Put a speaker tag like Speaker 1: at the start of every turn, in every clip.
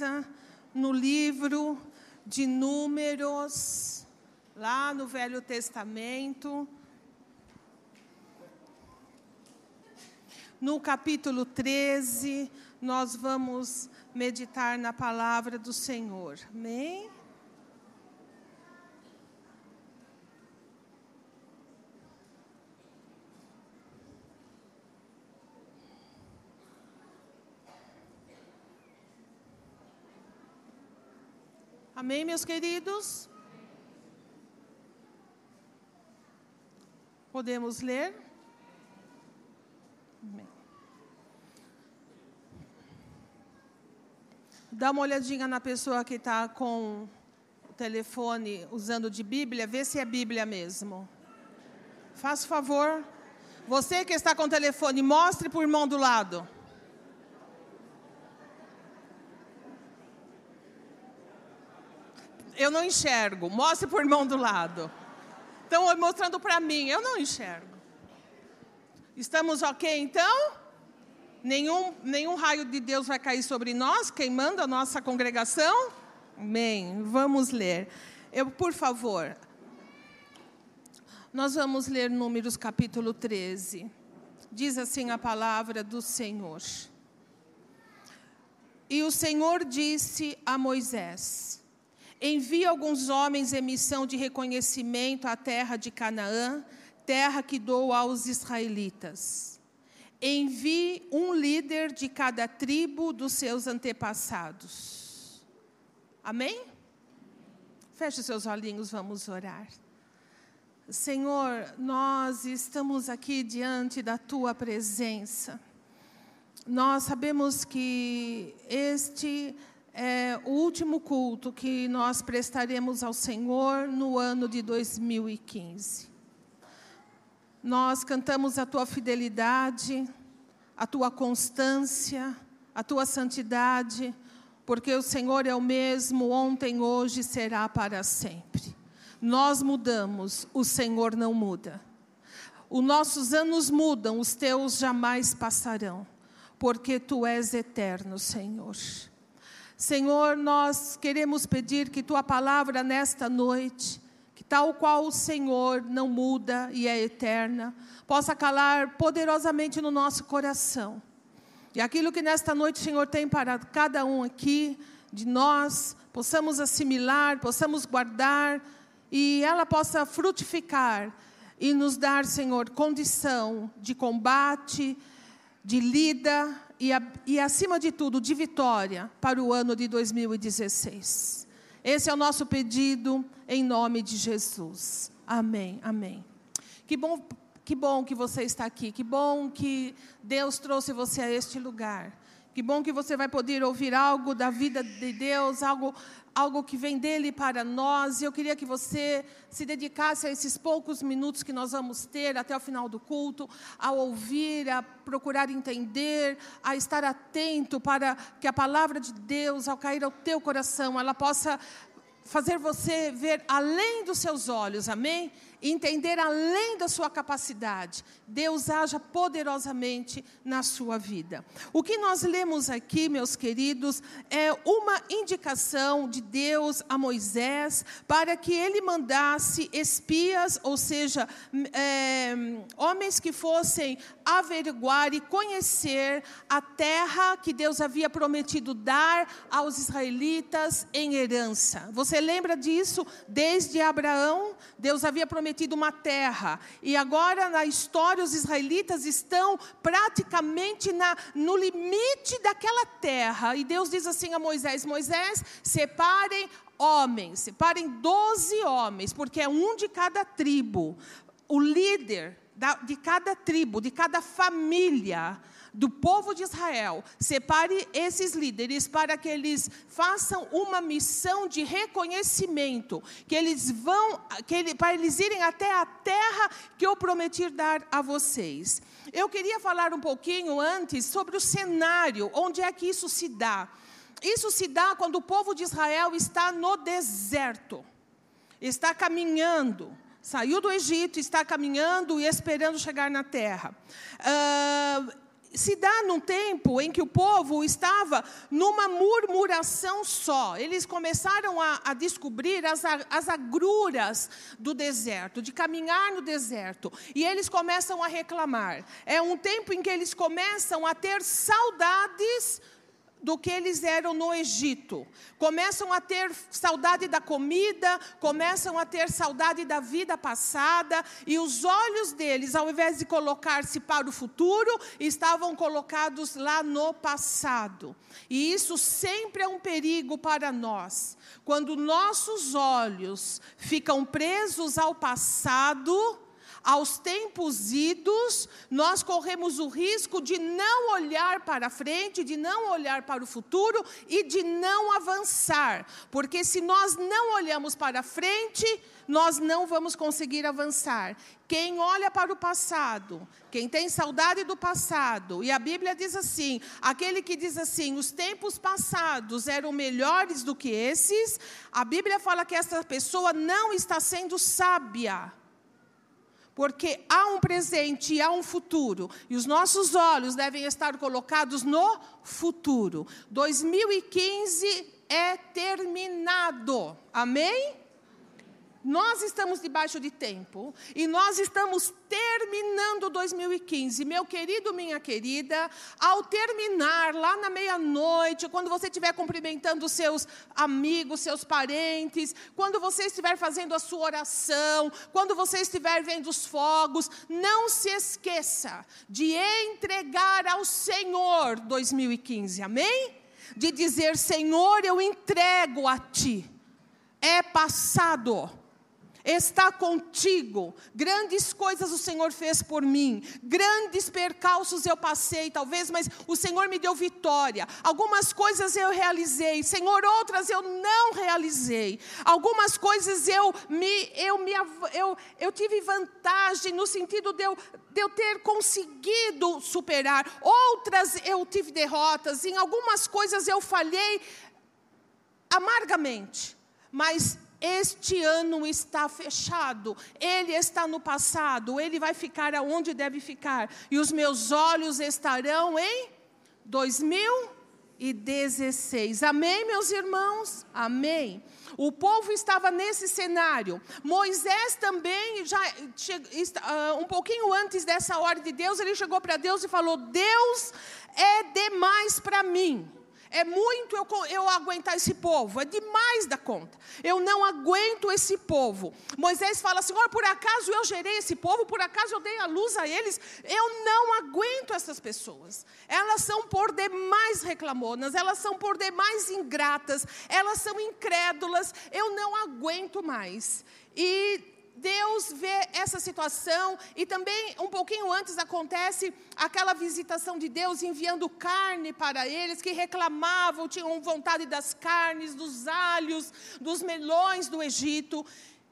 Speaker 1: gentileza, no livro de Números, lá no Velho Testamento. No capítulo 13, nós vamos meditar na palavra do Senhor. Amém? Amém, meus queridos? Podemos ler? Amém. Dá uma olhadinha na pessoa que está com o telefone usando de Bíblia, vê se é Bíblia mesmo. Faça favor. Você que está com o telefone, mostre para o irmão do lado. Eu não enxergo. Mostre para o irmão do lado. Estão mostrando para mim, eu não enxergo. Estamos ok então? Nenhum, nenhum raio de Deus vai cair sobre nós, queimando a nossa congregação? Amém. Vamos ler. Eu, por favor. Nós vamos ler Números capítulo 13. Diz assim a palavra do Senhor. E o Senhor disse a Moisés: envia alguns homens em missão de reconhecimento à terra de Canaã, terra que dou aos israelitas. Envie um líder de cada tribo dos seus antepassados. Amém? Feche seus olhinhos, vamos orar. Senhor, nós estamos aqui diante da tua presença. Nós sabemos que este é o último culto que nós prestaremos ao Senhor no ano de 2015. Nós cantamos a tua fidelidade, a tua constância, a tua santidade, porque o Senhor é o mesmo ontem, hoje será para sempre. Nós mudamos, o Senhor não muda. Os nossos anos mudam, os teus jamais passarão, porque tu és eterno, Senhor. Senhor, nós queremos pedir que tua palavra nesta noite, que tal qual o Senhor não muda e é eterna, possa calar poderosamente no nosso coração. E aquilo que nesta noite o Senhor tem para cada um aqui, de nós, possamos assimilar, possamos guardar e ela possa frutificar e nos dar, Senhor, condição de combate, de lida e, e, acima de tudo, de vitória para o ano de 2016. Esse é o nosso pedido em nome de Jesus. Amém, amém. Que bom, que bom que você está aqui, que bom que Deus trouxe você a este lugar. Que bom que você vai poder ouvir algo da vida de Deus, algo algo que vem dele para nós. E eu queria que você se dedicasse a esses poucos minutos que nós vamos ter até o final do culto, a ouvir, a procurar entender, a estar atento para que a palavra de Deus, ao cair ao teu coração, ela possa fazer você ver além dos seus olhos, amém? Entender além da sua capacidade. Deus haja poderosamente na sua vida. O que nós lemos aqui, meus queridos, é uma indicação de Deus a Moisés para que ele mandasse espias, ou seja, é, homens que fossem averiguar e conhecer a terra que Deus havia prometido dar aos israelitas em herança. Você lembra disso? Desde Abraão, Deus havia prometido prometido uma terra. E agora, na história, os israelitas estão praticamente na, no limite daquela terra. E Deus diz assim a Moisés: Moisés, separem homens, separem doze homens, porque é um de cada tribo. O líder de cada tribo, de cada família do povo de Israel, separe esses líderes para que eles façam uma missão de reconhecimento, que eles vão, que ele, para eles irem até a terra que eu prometi dar a vocês. Eu queria falar um pouquinho antes sobre o cenário, onde é que isso se dá. Isso se dá quando o povo de Israel está no deserto, está caminhando saiu do Egito, está caminhando e esperando chegar na terra. Uh, se dá num tempo em que o povo estava numa murmuração só. Eles começaram a, a descobrir as, as agruras do deserto, de caminhar no deserto. E eles começam a reclamar. É um tempo em que eles começam a ter saudades do que eles eram no Egito. Começam a ter saudade da comida, começam a ter saudade da vida passada, e os olhos deles, ao invés de colocar-se para o futuro, estavam colocados lá no passado. E isso sempre é um perigo para nós. Quando nossos olhos ficam presos ao passado, aos tempos idos, nós corremos o risco de não olhar para frente, de não olhar para o futuro e de não avançar. Porque se nós não olhamos para frente, nós não vamos conseguir avançar. Quem olha para o passado, quem tem saudade do passado, e a Bíblia diz assim: aquele que diz assim, os tempos passados eram melhores do que esses, a Bíblia fala que essa pessoa não está sendo sábia porque há um presente e há um futuro, e os nossos olhos devem estar colocados no futuro. 2015 é terminado. Amém? Nós estamos debaixo de tempo e nós estamos terminando 2015. Meu querido, minha querida, ao terminar lá na meia-noite, quando você estiver cumprimentando seus amigos, seus parentes, quando você estiver fazendo a sua oração, quando você estiver vendo os fogos, não se esqueça de entregar ao Senhor 2015. Amém? De dizer: Senhor, eu entrego a ti. É passado está contigo. Grandes coisas o Senhor fez por mim, grandes percalços eu passei, talvez, mas o Senhor me deu vitória. Algumas coisas eu realizei, Senhor, outras eu não realizei. Algumas coisas eu me eu me eu, eu tive vantagem no sentido de eu, de eu ter conseguido superar. Outras eu tive derrotas, em algumas coisas eu falhei amargamente. Mas este ano está fechado, ele está no passado, ele vai ficar aonde deve ficar, e os meus olhos estarão em 2016. Amém, meus irmãos? Amém. O povo estava nesse cenário. Moisés também, já ah, um pouquinho antes dessa ordem de Deus, ele chegou para Deus e falou: Deus é demais para mim. É muito eu, eu aguentar esse povo, é demais da conta. Eu não aguento esse povo. Moisés fala: Senhor, por acaso eu gerei esse povo, por acaso eu dei a luz a eles? Eu não aguento essas pessoas. Elas são por demais reclamonas, elas são por demais ingratas, elas são incrédulas. Eu não aguento mais. E Deus vê essa situação e também um pouquinho antes acontece aquela visitação de Deus enviando carne para eles que reclamavam, tinham vontade das carnes, dos alhos, dos melões do Egito.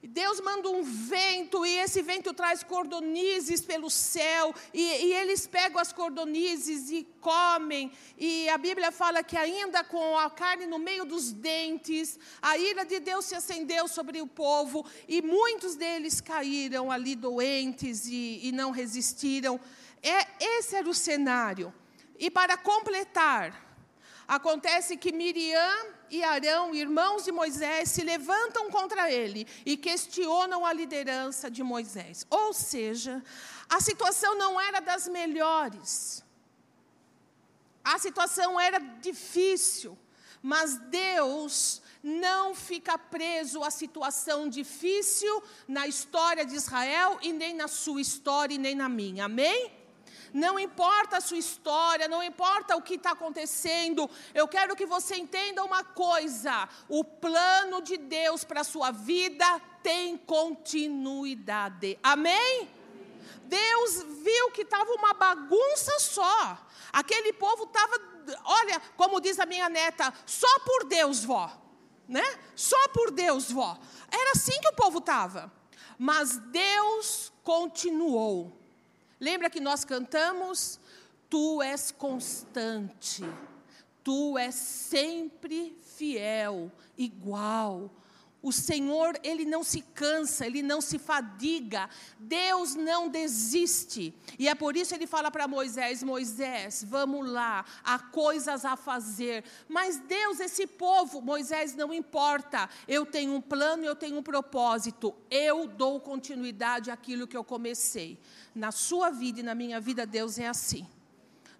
Speaker 1: Deus manda um vento e esse vento traz cordonizes pelo céu e, e, eles pegam as cordonizes e comem. E a Bíblia fala que ainda com a carne no meio dos dentes, a ira de Deus se acendeu sobre o povo e muitos deles caíram ali doentes e, e não resistiram. É, esse era o cenário. E para completar, acontece que Miriam e Arão, irmãos de Moisés, se levantam contra ele e questionam a liderança de Moisés. Ou seja, a situação não era das melhores. A situação era difícil, mas Deus não fica preso à situação difícil na história de Israel e nem na sua história e nem na minha. Amém? Não importa a sua história, não importa o que está acontecendo, eu quero que você entenda uma coisa: o plano de Deus para a sua vida tem continuidade. Amém? Deus viu que estava uma bagunça só. Aquele povo estava, olha, como diz a minha neta, só por Deus, vó. Né? Só por Deus, vó. Era assim que o povo estava. Mas Deus continuou. Lembra que nós cantamos? Tu és constante, tu és sempre fiel, igual. O Senhor, ele não se cansa, ele não se fadiga. Deus não desiste. E é por isso ele fala para Moisés: Moisés, vamos lá, há coisas a fazer. Mas Deus, esse povo, Moisés, não importa. Eu tenho um plano, eu tenho um propósito. Eu dou continuidade àquilo que eu comecei. Na sua vida e na minha vida, Deus é assim.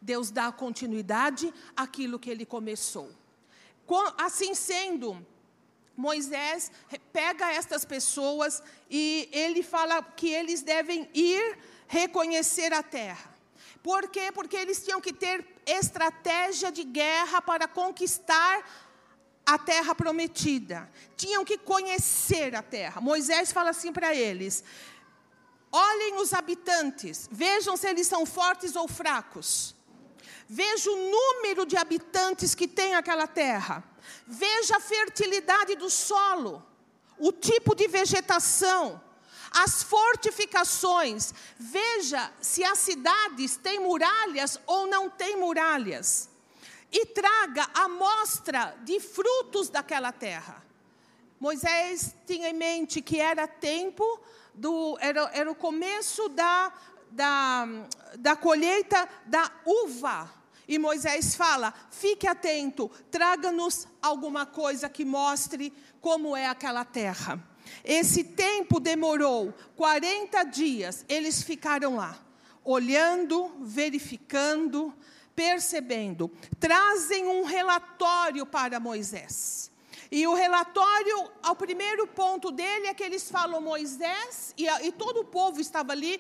Speaker 1: Deus dá continuidade àquilo que ele começou. Assim sendo, Moisés pega estas pessoas e ele fala que eles devem ir reconhecer a terra. Por quê? Porque eles tinham que ter estratégia de guerra para conquistar a terra prometida. Tinham que conhecer a terra. Moisés fala assim para eles: olhem os habitantes, vejam se eles são fortes ou fracos. Veja o número de habitantes que tem aquela terra. Veja a fertilidade do solo, o tipo de vegetação, as fortificações. Veja se as cidades têm muralhas ou não têm muralhas. E traga a amostra de frutos daquela terra. Moisés tinha em mente que era tempo do era, era o começo da, da, da colheita da uva. E Moisés fala: fique atento, traga-nos alguma coisa que mostre como é aquela terra. Esse tempo demorou 40 dias, eles ficaram lá, olhando, verificando, percebendo. Trazem um relatório para Moisés. E o relatório, o primeiro ponto dele é que eles falam Moisés, e, e todo o povo estava ali,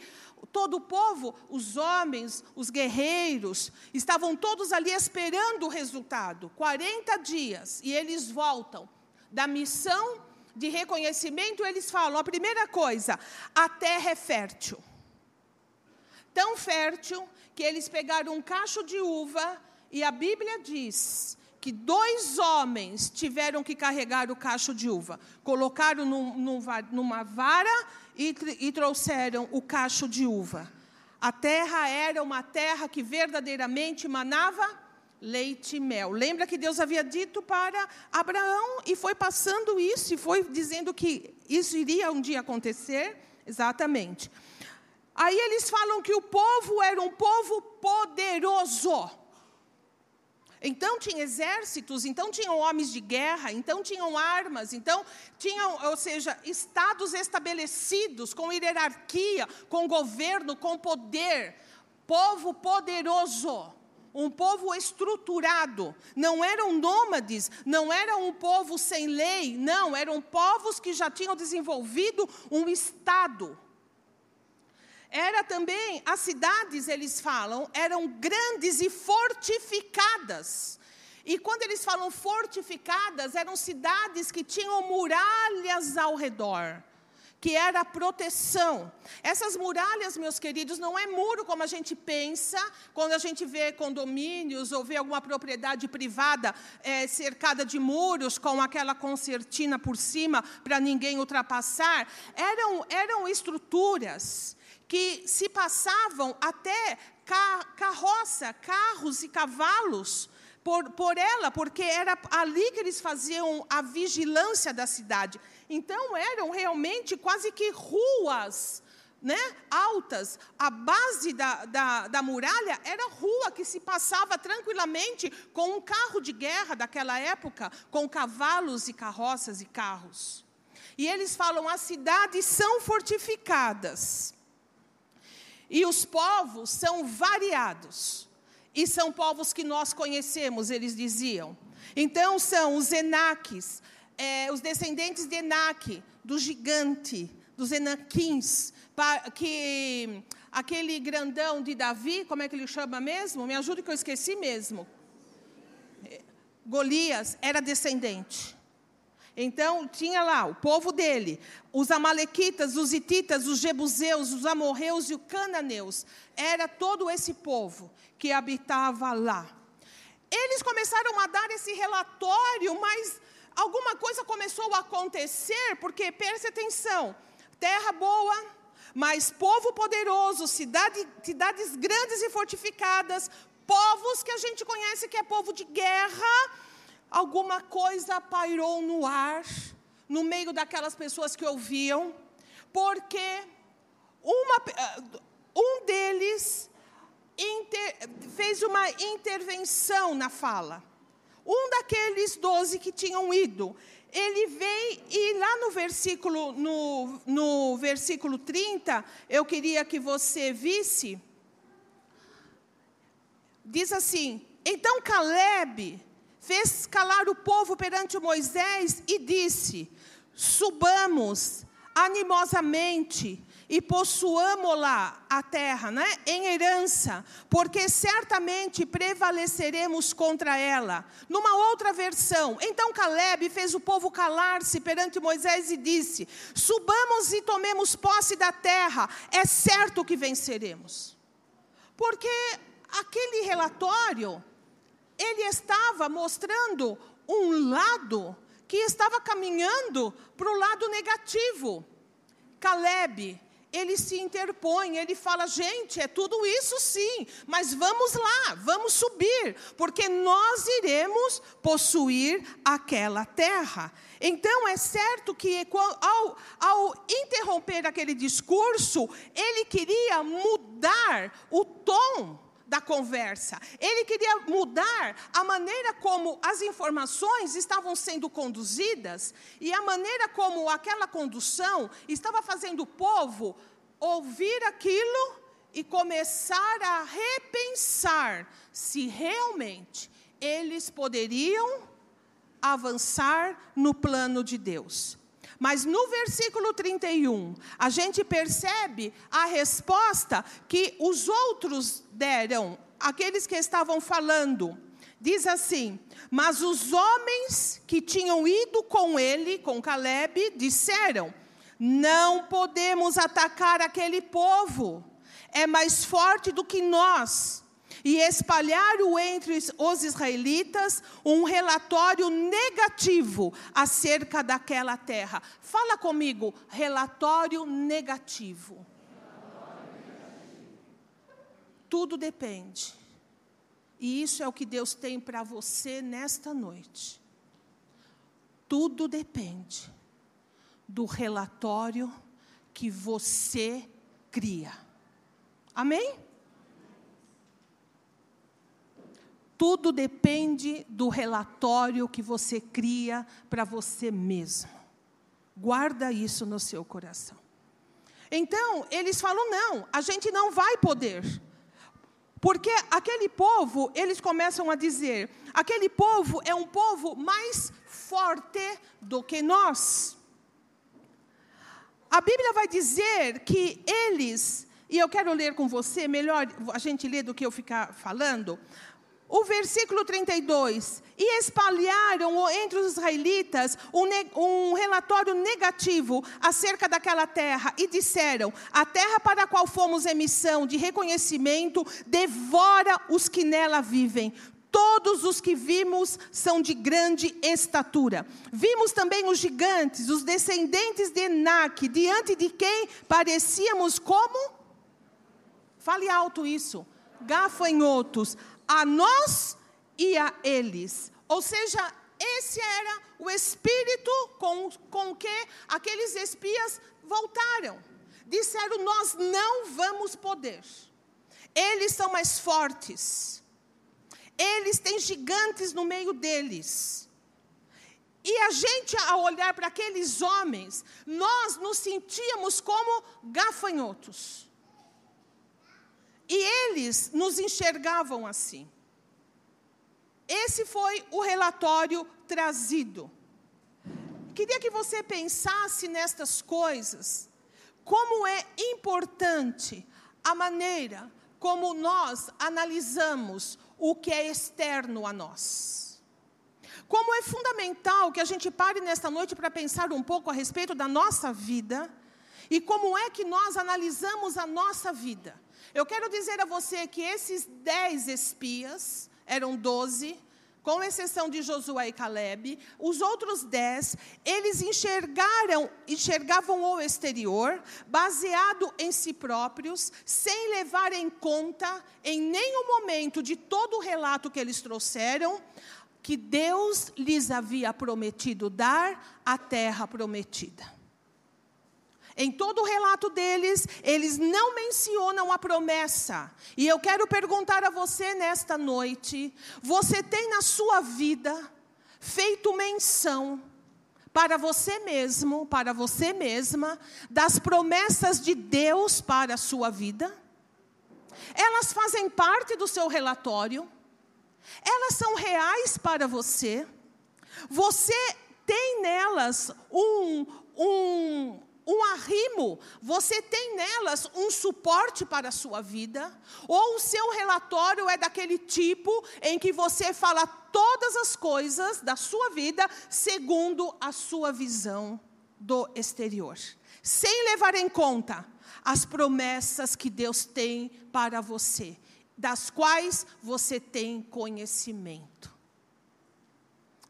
Speaker 1: todo o povo, os homens, os guerreiros, estavam todos ali esperando o resultado. 40 dias, e eles voltam da missão de reconhecimento, eles falam: a primeira coisa, a terra é fértil. Tão fértil que eles pegaram um cacho de uva, e a Bíblia diz que dois homens tiveram que carregar o cacho de uva. Colocaram num, num, numa vara e, e trouxeram o cacho de uva. A terra era uma terra que verdadeiramente manava leite e mel. Lembra que Deus havia dito para Abraão e foi passando isso e foi dizendo que isso iria um dia acontecer? Exatamente. Aí eles falam que o povo era um povo poderoso. Então tinha exércitos, então tinham homens de guerra, então tinham armas, então tinham, ou seja, estados estabelecidos com hierarquia, com governo, com poder, povo poderoso, um povo estruturado. Não eram nômades, não era um povo sem lei, não, eram povos que já tinham desenvolvido um estado. Era também, as cidades, eles falam, eram grandes e fortificadas. E quando eles falam fortificadas, eram cidades que tinham muralhas ao redor, que era a proteção. Essas muralhas, meus queridos, não é muro como a gente pensa, quando a gente vê condomínios ou vê alguma propriedade privada é, cercada de muros, com aquela concertina por cima para ninguém ultrapassar. Eram, eram estruturas que se passavam até carroça, carros e cavalos por, por ela, porque era ali que eles faziam a vigilância da cidade. Então eram realmente quase que ruas né, altas. A base da, da, da muralha era rua que se passava tranquilamente com um carro de guerra daquela época, com cavalos e carroças e carros. E eles falam: as cidades são fortificadas. E os povos são variados. E são povos que nós conhecemos, eles diziam. Então, são os Enaques, é, os descendentes de Enaque, do gigante, dos Enaquins, que aquele grandão de Davi, como é que ele chama mesmo? Me ajude que eu esqueci mesmo. Golias era descendente. Então, tinha lá o povo dele, os amalequitas, os ititas, os jebuseus, os amorreus e os cananeus. Era todo esse povo que habitava lá. Eles começaram a dar esse relatório, mas alguma coisa começou a acontecer, porque, preste atenção, terra boa, mas povo poderoso, cidade, cidades grandes e fortificadas, povos que a gente conhece que é povo de guerra, alguma coisa pairou no ar, no meio daquelas pessoas que ouviam, porque uma, um deles inter, fez uma intervenção na fala. Um daqueles doze que tinham ido, ele vem e lá no versículo, no, no versículo 30, eu queria que você visse, diz assim: Então Caleb fez calar o povo perante Moisés e disse: Subamos animosamente e possuamos-la a terra, né, em herança, porque certamente prevaleceremos contra ela. Numa outra versão, então Caleb fez o povo calar-se perante Moisés e disse: Subamos e tomemos posse da terra, é certo que venceremos. Porque aquele relatório, ele estava mostrando um lado que estava caminhando para o lado negativo. Caleb, ele se interpõe, ele fala: gente, é tudo isso sim, mas vamos lá, vamos subir, porque nós iremos possuir aquela terra. Então, é certo que ao, ao interromper aquele discurso, ele queria mudar o tom da conversa. Ele queria mudar a maneira como as informações estavam sendo conduzidas e a maneira como aquela condução estava fazendo o povo ouvir aquilo e começar a repensar se realmente eles poderiam avançar no plano de Deus. Mas no versículo 31, a gente percebe a resposta que os outros deram, aqueles que estavam falando. Diz assim: Mas os homens que tinham ido com ele, com Caleb, disseram: Não podemos atacar aquele povo, é mais forte do que nós e espalharam entre os israelitas um relatório negativo acerca daquela terra. Fala comigo, relatório negativo. Tudo depende. E isso é o que Deus tem para você nesta noite. Tudo depende do relatório que você cria. Amém? Tudo depende do relatório que você cria para você mesmo. Guarda isso no seu coração. Então, eles falam: não, a gente não vai poder. Porque aquele povo, eles começam a dizer: aquele povo é um povo mais forte do que nós. A Bíblia vai dizer que eles, e eu quero ler com você, melhor a gente ler do que eu ficar falando. O versículo 32. E espalharam entre os israelitas um, um, relatório negativo acerca daquela terra e disseram: A terra para a qual fomos emissão de reconhecimento devora os que nela vivem. Todos os que vimos são de grande estatura. Vimos também os gigantes, os descendentes de Enac, diante de quem parecíamos como? Fale alto isso. Gafanhotos a nós e a eles. Ou seja, esse era o espírito com, com que aqueles espias voltaram. Disseram: Nós não vamos poder. Eles são mais fortes. Eles têm gigantes no meio deles. E a gente, ao olhar para aqueles homens, nós nos sentíamos como gafanhotos. E eles nos enxergavam assim. Esse foi o relatório trazido. Queria que você pensasse nestas coisas, como é importante a maneira como nós analisamos o que é externo a nós. Como é fundamental que a gente pare nesta noite para pensar um pouco a respeito da nossa vida e como é que nós analisamos a nossa vida. Eu quero dizer a você que esses dez espias, eram doze, com exceção de Josué e Caleb, os outros dez, eles enxergaram, enxergavam o exterior, baseado em si próprios, sem levar em conta, em nenhum momento de todo o relato que eles trouxeram, que Deus lhes havia prometido dar a terra prometida. Em todo o relato deles, eles não mencionam a promessa. E eu quero perguntar a você nesta noite: você tem na sua vida feito menção para você mesmo, para você mesma, das promessas de Deus para a sua vida? Elas fazem parte do seu relatório? Elas são reais para você? Você tem nelas um, um, um arrimo, você tem nelas um suporte para a sua vida? Ou o seu relatório é daquele tipo em que você fala todas as coisas da sua vida segundo a sua visão do exterior, sem levar em conta as promessas que Deus tem para você, das quais você tem conhecimento?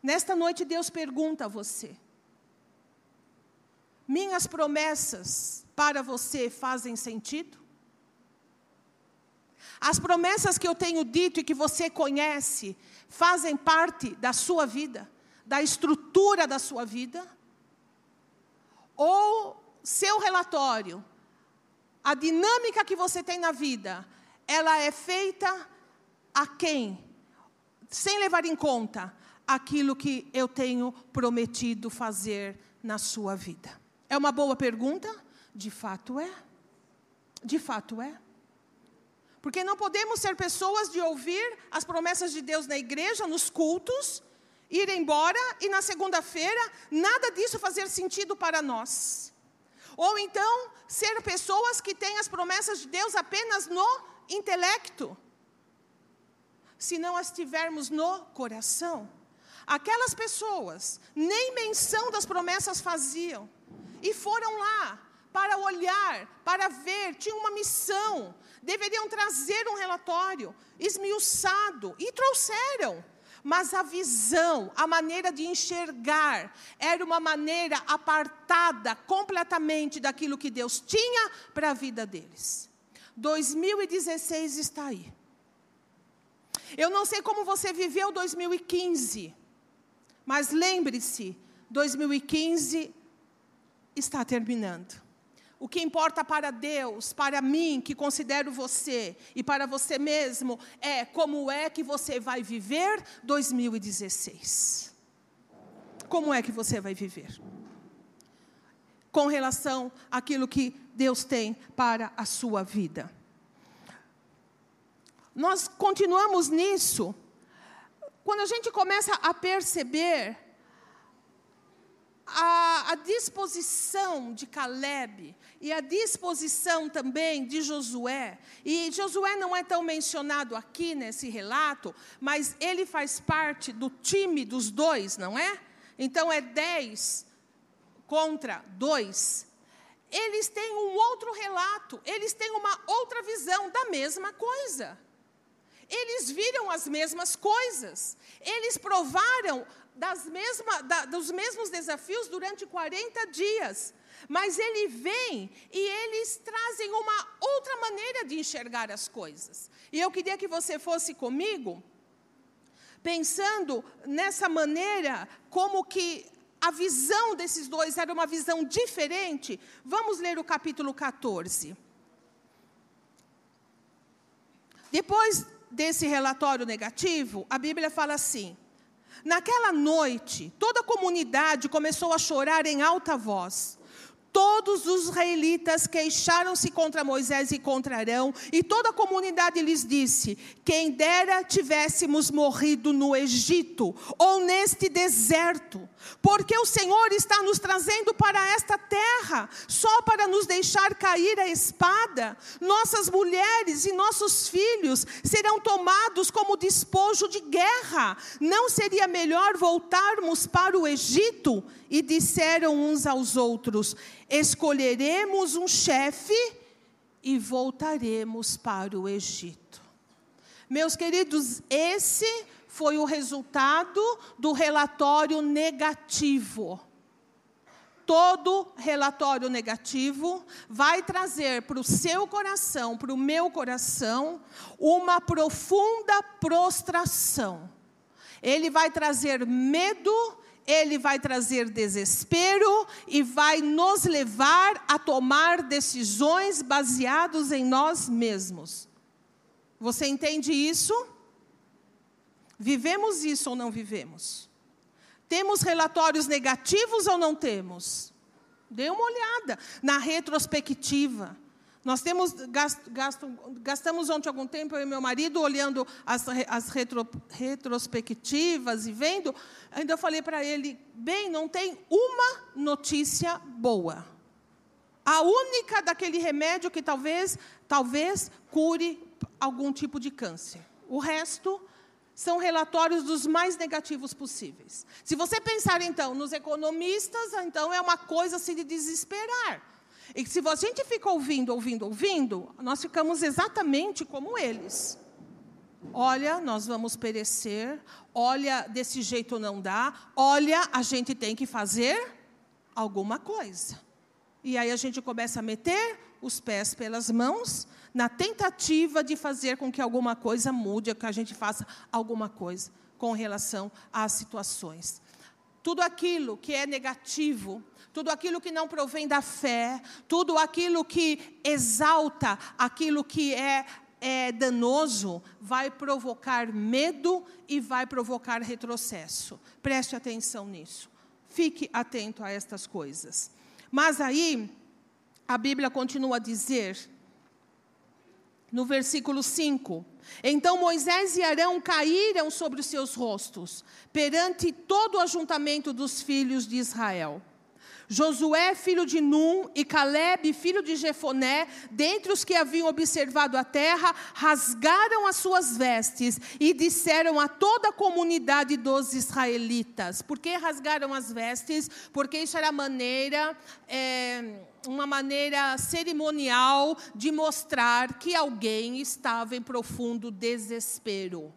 Speaker 1: Nesta noite, Deus pergunta a você: minhas promessas para você fazem sentido? As promessas que eu tenho dito e que você conhece fazem parte da sua vida, da estrutura da sua vida? Ou seu relatório, a dinâmica que você tem na vida, ela é feita a quem? Sem levar em conta aquilo que eu tenho prometido fazer na sua vida. É uma boa pergunta? De fato é. De fato é. Porque não podemos ser pessoas de ouvir as promessas de Deus na igreja, nos cultos, ir embora e na segunda-feira nada disso fazer sentido para nós. Ou então ser pessoas que têm as promessas de Deus apenas no intelecto, se não as tivermos no coração. Aquelas pessoas nem menção das promessas faziam. E foram lá para olhar, para ver, tinham uma missão, deveriam trazer um relatório esmiuçado, e trouxeram. Mas a visão, a maneira de enxergar, era uma maneira apartada completamente daquilo que Deus tinha para a vida deles. 2016 está aí. Eu não sei como você viveu 2015, mas lembre-se, 2015 está terminando. O que importa para Deus, para mim, que considero você, e para você mesmo, é como é que você vai viver 2016. Como é que você vai viver? Com relação àquilo que Deus tem para a sua vida. Nós continuamos nisso. Quando a gente começa a perceber a, a, disposição de Caleb e a disposição também de Josué, e Josué não é tão mencionado aqui nesse relato, mas ele faz parte do time dos dois, não é? Então é dez contra dois. Eles têm um outro relato, eles têm uma outra visão da mesma coisa. Eles viram as mesmas coisas, eles provaram das mesma, da, dos mesmos desafios durante 40 dias. Mas ele vem e eles trazem uma outra maneira de enxergar as coisas. E eu queria que você fosse comigo, pensando nessa maneira, como que a visão desses dois era uma visão diferente. Vamos ler o capítulo 14. Depois desse relatório negativo, a Bíblia fala assim: Naquela noite, toda a comunidade começou a chorar em alta voz. Todos os israelitas queixaram-se contra Moisés e contra Arão, e toda a comunidade lhes disse: Quem dera tivéssemos morrido no Egito ou neste deserto, porque o Senhor está nos trazendo para esta terra, só para nos deixar cair a espada. Nossas mulheres e nossos filhos serão tomados como despojo de guerra. Não seria melhor voltarmos para o Egito? E disseram uns aos outros: escolheremos um chefe e voltaremos para o Egito. Meus queridos, esse foi o resultado do relatório negativo. Todo relatório negativo vai trazer para o seu coração, para o meu coração, uma profunda prostração Ele vai trazer medo, ele vai trazer desespero e vai nos levar a tomar decisões baseadas em nós mesmos. Você entende isso? Vivemos isso ou não vivemos? Temos relatórios negativos ou não temos? Dê uma olhada na retrospectiva. Nós temos gasto, gasto, gastamos ontem algum tempo, eu e meu marido, olhando as, as retro, retrospectivas e vendo. Ainda eu falei para ele: bem, não tem uma notícia boa. A única daquele remédio que talvez, talvez cure algum tipo de câncer. O resto são relatórios dos mais negativos possíveis. Se você pensar, então, nos economistas, então é uma coisa assim de desesperar. E se a gente fica ouvindo, ouvindo, ouvindo, nós ficamos exatamente como eles. Olha, nós vamos perecer. Olha, desse jeito não dá. Olha, a gente tem que fazer alguma coisa. E aí a gente começa a meter os pés pelas mãos na tentativa de fazer com que alguma coisa mude, que a gente faça alguma coisa com relação às situações. Tudo aquilo que é negativo, tudo aquilo que não provém da fé, tudo aquilo que exalta aquilo que é, é danoso, vai provocar medo e vai provocar retrocesso. Preste atenção nisso. Fique atento a estas coisas. Mas aí, a Bíblia continua a dizer no versículo 5. Então Moisés e Arão caíram sobre os seus rostos, perante todo o ajuntamento dos filhos de Israel. Josué, filho de Num, e Caleb, filho de Jefoné, dentre os que haviam observado a terra, rasgaram as suas vestes e disseram a toda a comunidade dos israelitas. Por que rasgaram as vestes? Porque isso era maneira. É, uma maneira cerimonial de mostrar que alguém estava em profundo desespero.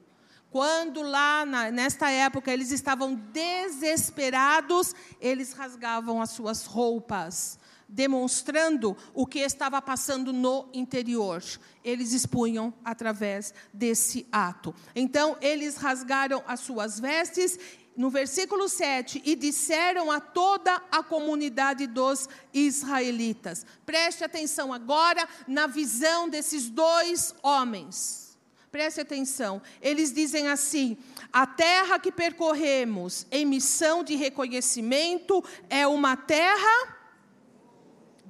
Speaker 1: Quando lá, na, nesta época, eles estavam desesperados, eles rasgavam as suas roupas, demonstrando o que estava passando no interior. Eles expunham através desse ato. Então, eles rasgaram as suas vestes no versículo 7, e disseram a toda a comunidade dos israelitas. Preste atenção agora na visão desses dois homens. Preste atenção. Eles dizem assim: a terra que percorremos em missão de reconhecimento é uma terra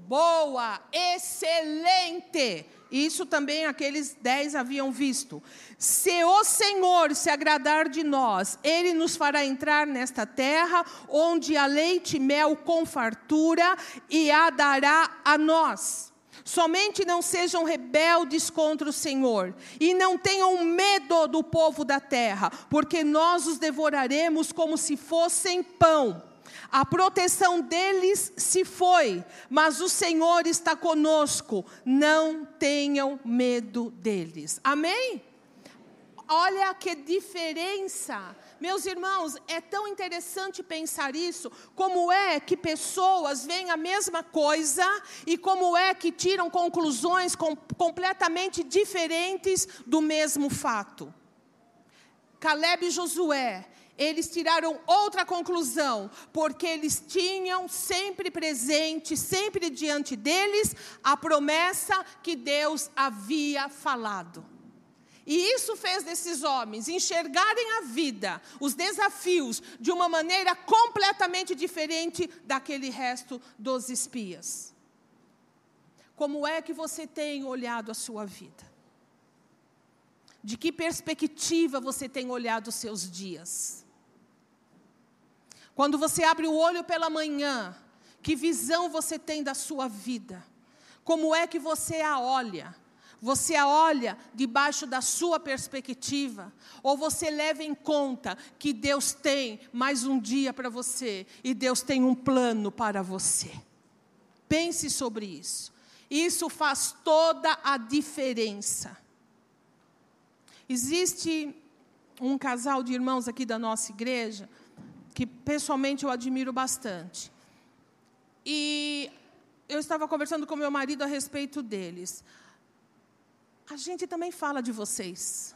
Speaker 1: boa, excelente. Isso também aqueles dez haviam visto. Se o Senhor se agradar de nós, Ele nos fará entrar nesta terra, onde há leite e mel com fartura, e a dará a nós. Somente não sejam rebeldes contra o Senhor, e não tenham medo do povo da terra, porque nós os devoraremos como se fossem pão. A proteção deles se foi, mas o Senhor está conosco. Não tenham medo deles. Amém? Olha que diferença. Meus irmãos, é tão interessante pensar isso. Como é que pessoas veem a mesma coisa e como é que tiram conclusões com, completamente diferentes do mesmo fato. Caleb e Josué, eles tiraram outra conclusão, porque eles tinham sempre presente, sempre diante deles, a promessa que Deus havia falado. E isso fez desses homens enxergarem a vida, os desafios, de uma maneira completamente diferente daquele resto dos espias. Como é que você tem olhado a sua vida? De que perspectiva você tem olhado os seus dias? Quando você abre o olho pela manhã, que visão você tem da sua vida? Como é que você a olha? Você a olha debaixo da sua perspectiva? Ou você leva em conta que Deus tem mais um dia para você e Deus tem um plano para você? Pense sobre isso. Isso faz toda a diferença. Existe um casal de irmãos aqui da nossa igreja que pessoalmente eu admiro bastante. E eu estava conversando com meu marido a respeito deles. A gente também fala de vocês.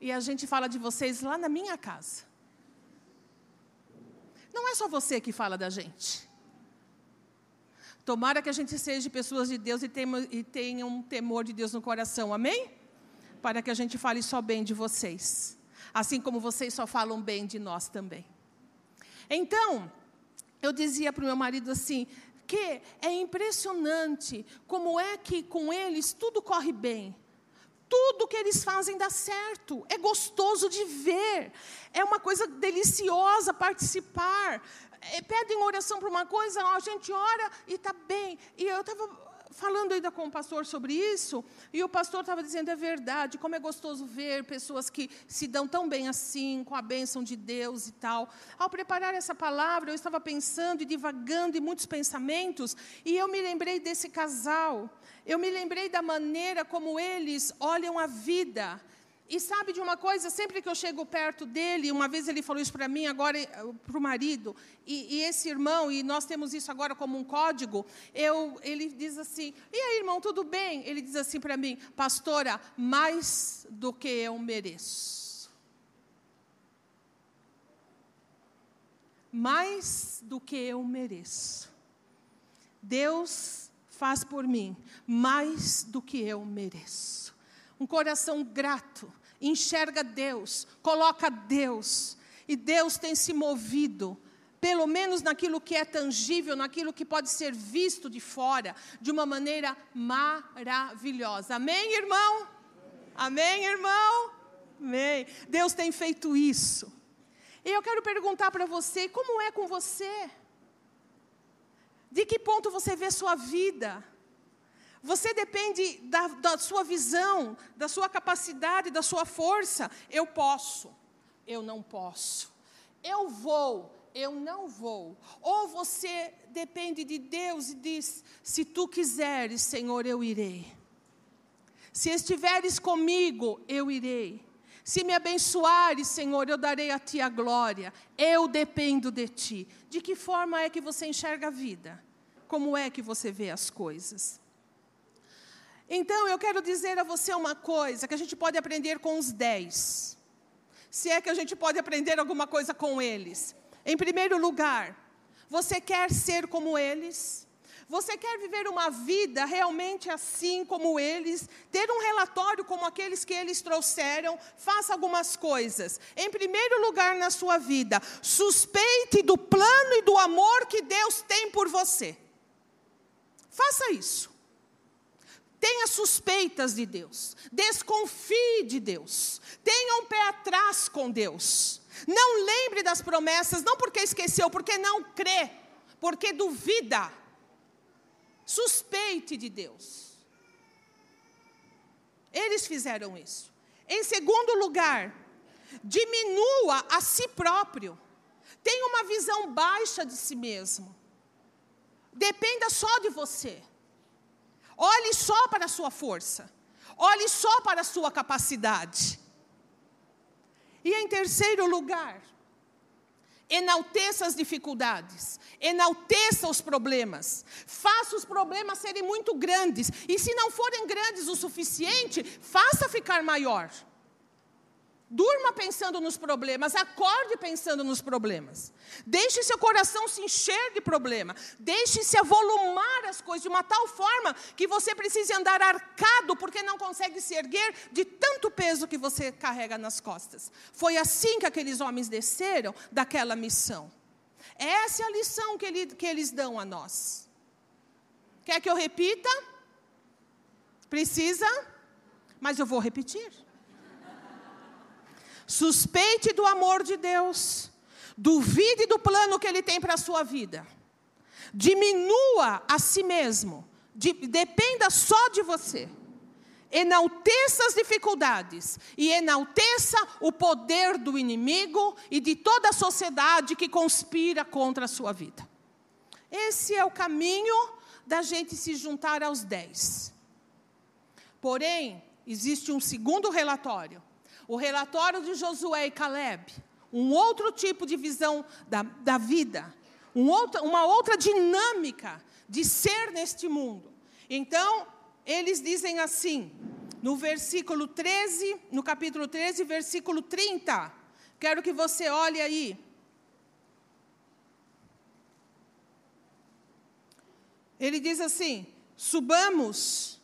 Speaker 1: e a gente fala de vocês lá na minha casa. Não é só você que fala da gente. Tomara que a gente seja pessoas de Deus e tenha, um temor de Deus no coração, amém? Para que a gente fale só bem de vocês, assim como vocês só falam bem de nós também. Então, eu dizia para o meu marido assim: que é impressionante como é que com eles tudo corre bem. Tudo que eles fazem dá certo, é gostoso de ver, é uma coisa deliciosa participar. É, pedem oração para uma coisa, a gente ora e está bem. E eu estava falando ainda com o pastor sobre isso, e o pastor estava dizendo, é verdade, como é gostoso ver pessoas que se dão tão bem assim, com a bênção de Deus e tal. Ao preparar essa palavra, eu estava pensando e divagando em muitos pensamentos, e eu me lembrei desse casal, eu me lembrei da maneira como eles olham a vida, e sabe de uma coisa, sempre que eu chego perto dele, uma vez ele falou isso para mim, agora eh, para o marido, e, e, esse irmão, e nós temos isso agora como um código, eu, ele diz assim, e aí irmão, tudo bem? Ele diz assim para mim, pastora, mais do que eu mereço. Mais do que eu mereço. Deus faz por mim mais do que eu mereço um coração grato, enxerga Deus, coloca Deus, e Deus tem se movido, pelo menos naquilo que é tangível, naquilo que pode ser visto de fora, de uma maneira maravilhosa. Amém, irmão? Amém, irmão? Amém. Deus tem feito isso. E eu quero perguntar para você: como é com você? De que ponto você vê sua vida? Você depende da, da, sua visão, da sua capacidade, da sua força. Eu posso, eu não posso. Eu vou, eu não vou. Ou você depende de Deus e diz: se tu quiseres, Senhor, eu irei. Se estiveres comigo, eu irei. Se me abençoares, Senhor, eu darei a ti a glória. Eu dependo de ti. De que forma é que você enxerga a vida? Como é que você vê as coisas? Então, eu quero dizer a você uma coisa que a gente pode aprender com os dez. Se é que a gente pode aprender alguma coisa com eles. Em primeiro lugar, você quer ser como eles? Você quer viver uma vida realmente assim como eles? Ter um relatório como aqueles que eles trouxeram? Faça algumas coisas. Em primeiro lugar na sua vida, suspeite do plano e do amor que Deus tem por você. Faça isso. Tenha suspeitas de Deus. Desconfie de Deus. Tenha um pé atrás com Deus. Não lembre das promessas, não porque esqueceu, porque não crê, porque duvida. Suspeite de Deus. Eles fizeram isso. Em segundo lugar, diminua a si próprio. Tenha uma visão baixa de si mesmo. Dependa só de você. Olhe só para a sua força. Olhe só para a sua capacidade. E em terceiro lugar, enalteça as dificuldades, enalteça os problemas, faça os problemas serem muito grandes, e se não forem grandes o suficiente, faça ficar maior. Durma pensando nos problemas, acorde pensando nos problemas. Deixe seu coração se encher de problema. Deixe-se avolumar as coisas de uma tal forma que você precise andar arcado porque não consegue se erguer de tanto peso que você carrega nas costas. Foi assim que aqueles homens desceram daquela missão. Essa é a lição que, ele, que eles dão a nós. Quer que eu repita? Precisa? Mas eu vou repetir. Suspeite do amor de Deus. Duvide do plano que Ele tem para a sua vida. Diminua a si mesmo. De, dependa só de você. Enalteça as dificuldades e enalteça o poder do inimigo e de toda a sociedade que conspira contra a sua vida. Esse é o caminho da gente se juntar aos dez. Porém, existe um segundo relatório o relatório de Josué e Caleb, um outro tipo de visão da, da vida, um uma outra dinâmica de ser neste mundo. Então, eles dizem assim: no versículo 13, no capítulo 13, versículo 30. Quero que você olhe aí. Ele diz assim: subamos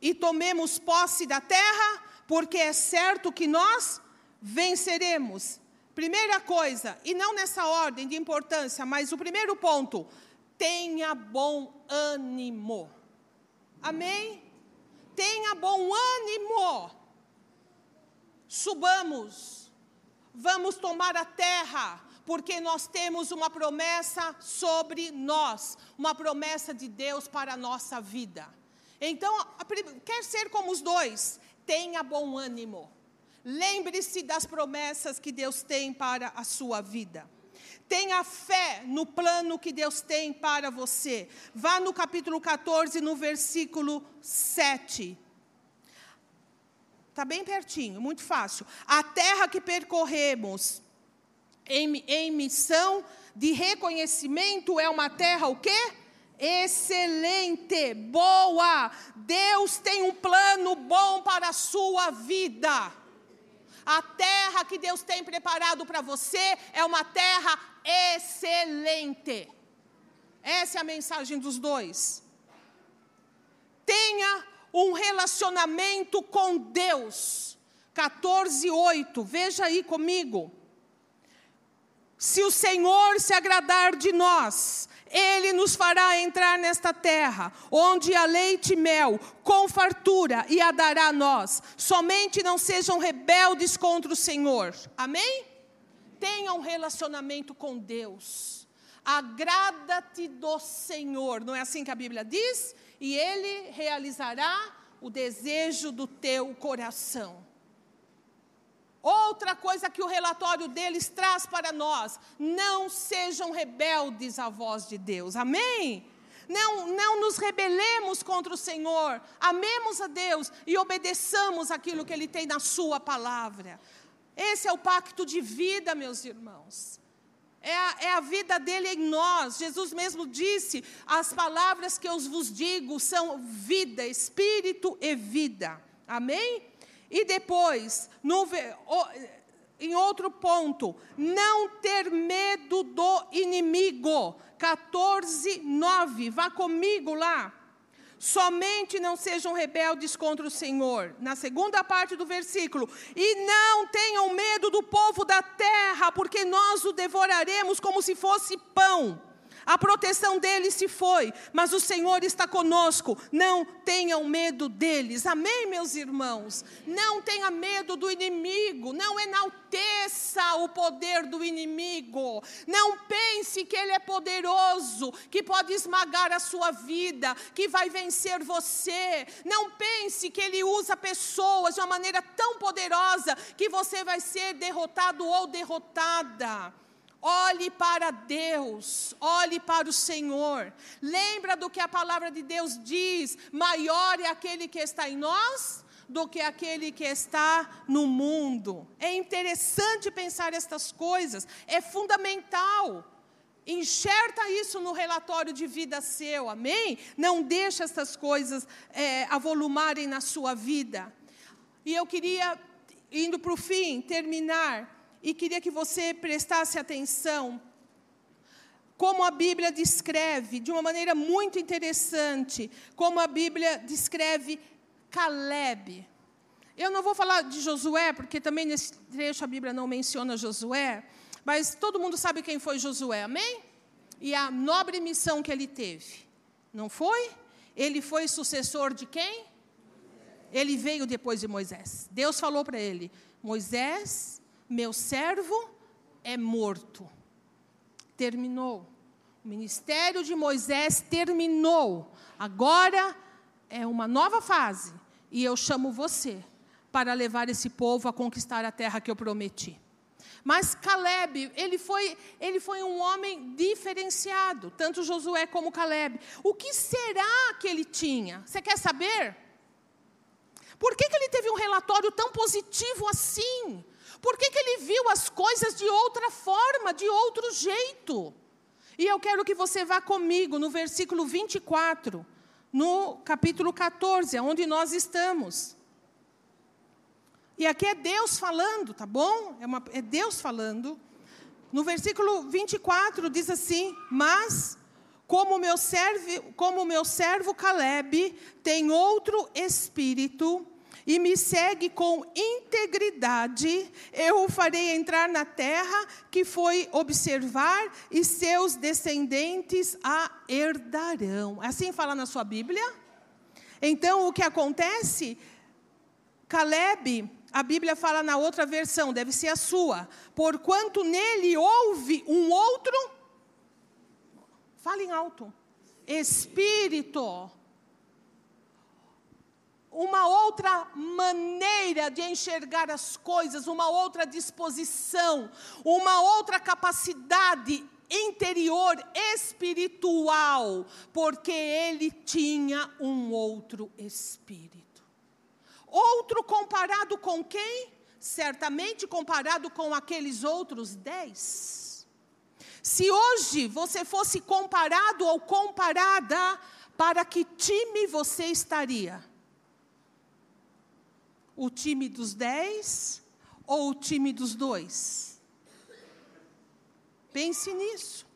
Speaker 1: e tomemos posse da terra, porque é certo que nós venceremos. Primeira coisa, e não nessa ordem de importância, mas o primeiro ponto, tenha bom ânimo. Amém? Tenha bom ânimo. Subamos, vamos tomar a terra, porque nós temos uma promessa sobre nós, uma promessa de Deus para a nossa vida. Então, quer ser como os dois, tenha bom ânimo. Lembre-se das promessas que Deus tem para a sua vida. Tenha fé no plano que Deus tem para você. Vá no capítulo 14, no versículo 7. Está bem pertinho, muito fácil. A terra que percorremos em, em missão de reconhecimento é uma terra o quê? Excelente, boa. Deus tem um plano bom para a sua vida. A terra que Deus tem preparado para você é uma terra excelente. Essa é a mensagem dos dois. Tenha um relacionamento com Deus. 14, 8. Veja aí comigo. Se o Senhor se agradar de nós, ele nos fará entrar nesta terra, onde há leite e mel, com fartura, e a dará a nós. Somente não sejam rebeldes contra o Senhor. Amém? Tenha um relacionamento com Deus. Agrada-te do Senhor. Não é assim que a Bíblia diz? E Ele realizará o desejo do teu coração. Outra coisa que o relatório deles traz para nós: não sejam rebeldes à voz de Deus. Amém? Não, não nos rebelemos contra o Senhor. Amemos a Deus e obedeçamos aquilo que Ele tem na Sua palavra. Esse é o pacto de vida, meus irmãos. É a, é a, vida dele em nós. Jesus mesmo disse: as palavras que eu vos digo são vida, espírito e vida. Amém? E depois, no, em outro ponto, não ter medo do inimigo. 14, 9. Vá comigo lá. Somente não sejam rebeldes contra o Senhor. Na segunda parte do versículo. E não tenham medo do povo da terra, porque nós o devoraremos como se fosse pão. A proteção deles se foi, mas o Senhor está conosco. Não tenham medo deles. Amém, meus irmãos? Não tenha medo do inimigo. Não enalteça o poder do inimigo. Não pense que ele é poderoso, que pode esmagar a sua vida, que vai vencer você. Não pense que ele usa pessoas de uma maneira tão poderosa que você vai ser derrotado ou derrotada. Olhe para Deus, olhe para o Senhor. Lembra do que a palavra de Deus diz: maior é aquele que está em nós do que aquele que está no mundo. É interessante pensar estas coisas, é fundamental. Enxerta isso no relatório de vida seu, amém? Não deixe essas coisas é, avolumarem na sua vida. E eu queria, indo para o fim, terminar e queria que você prestasse atenção como a Bíblia descreve, de uma maneira muito interessante, como a Bíblia descreve Caleb. Eu não vou falar de Josué, porque também nesse trecho a Bíblia não menciona Josué, mas todo mundo sabe quem foi Josué, amém? E a nobre missão que ele teve, não foi? Ele foi sucessor de quem? Ele veio depois de Moisés. Deus falou para ele: Moisés meu servo é morto. Terminou. O ministério de Moisés terminou. Agora é uma nova fase. E eu chamo você para levar esse povo a conquistar a terra que eu prometi. Mas Caleb, ele foi, ele foi um homem diferenciado, tanto Josué como Caleb. O que será que ele tinha? Você quer saber? Por que, que ele teve um relatório tão positivo assim? Por que, que ele viu as coisas de outra forma, de outro jeito? E eu quero que você vá comigo no versículo 24 no capítulo 14, onde nós estamos. E aqui é Deus falando, tá bom? É, uma, é Deus falando. No versículo 24 diz assim: Mas como meu servo, como meu servo Caleb tem outro espírito e me segue com integridade, eu o farei entrar na terra que foi observar e seus descendentes a herdarão. Assim fala na sua Bíblia? Então o que acontece? Caleb, a Bíblia fala na outra versão, deve ser a sua. Porquanto nele houve um outro Falem alto. Espírito. Uma outra maneira de enxergar as coisas, uma outra disposição, uma outra capacidade interior espiritual, porque ele tinha um outro espírito. Outro comparado com quem? Certamente comparado com aqueles outros dez. Se hoje você fosse comparado ou comparada, para que time você estaria? O time dos dez ou o time dos dois? Pense nisso.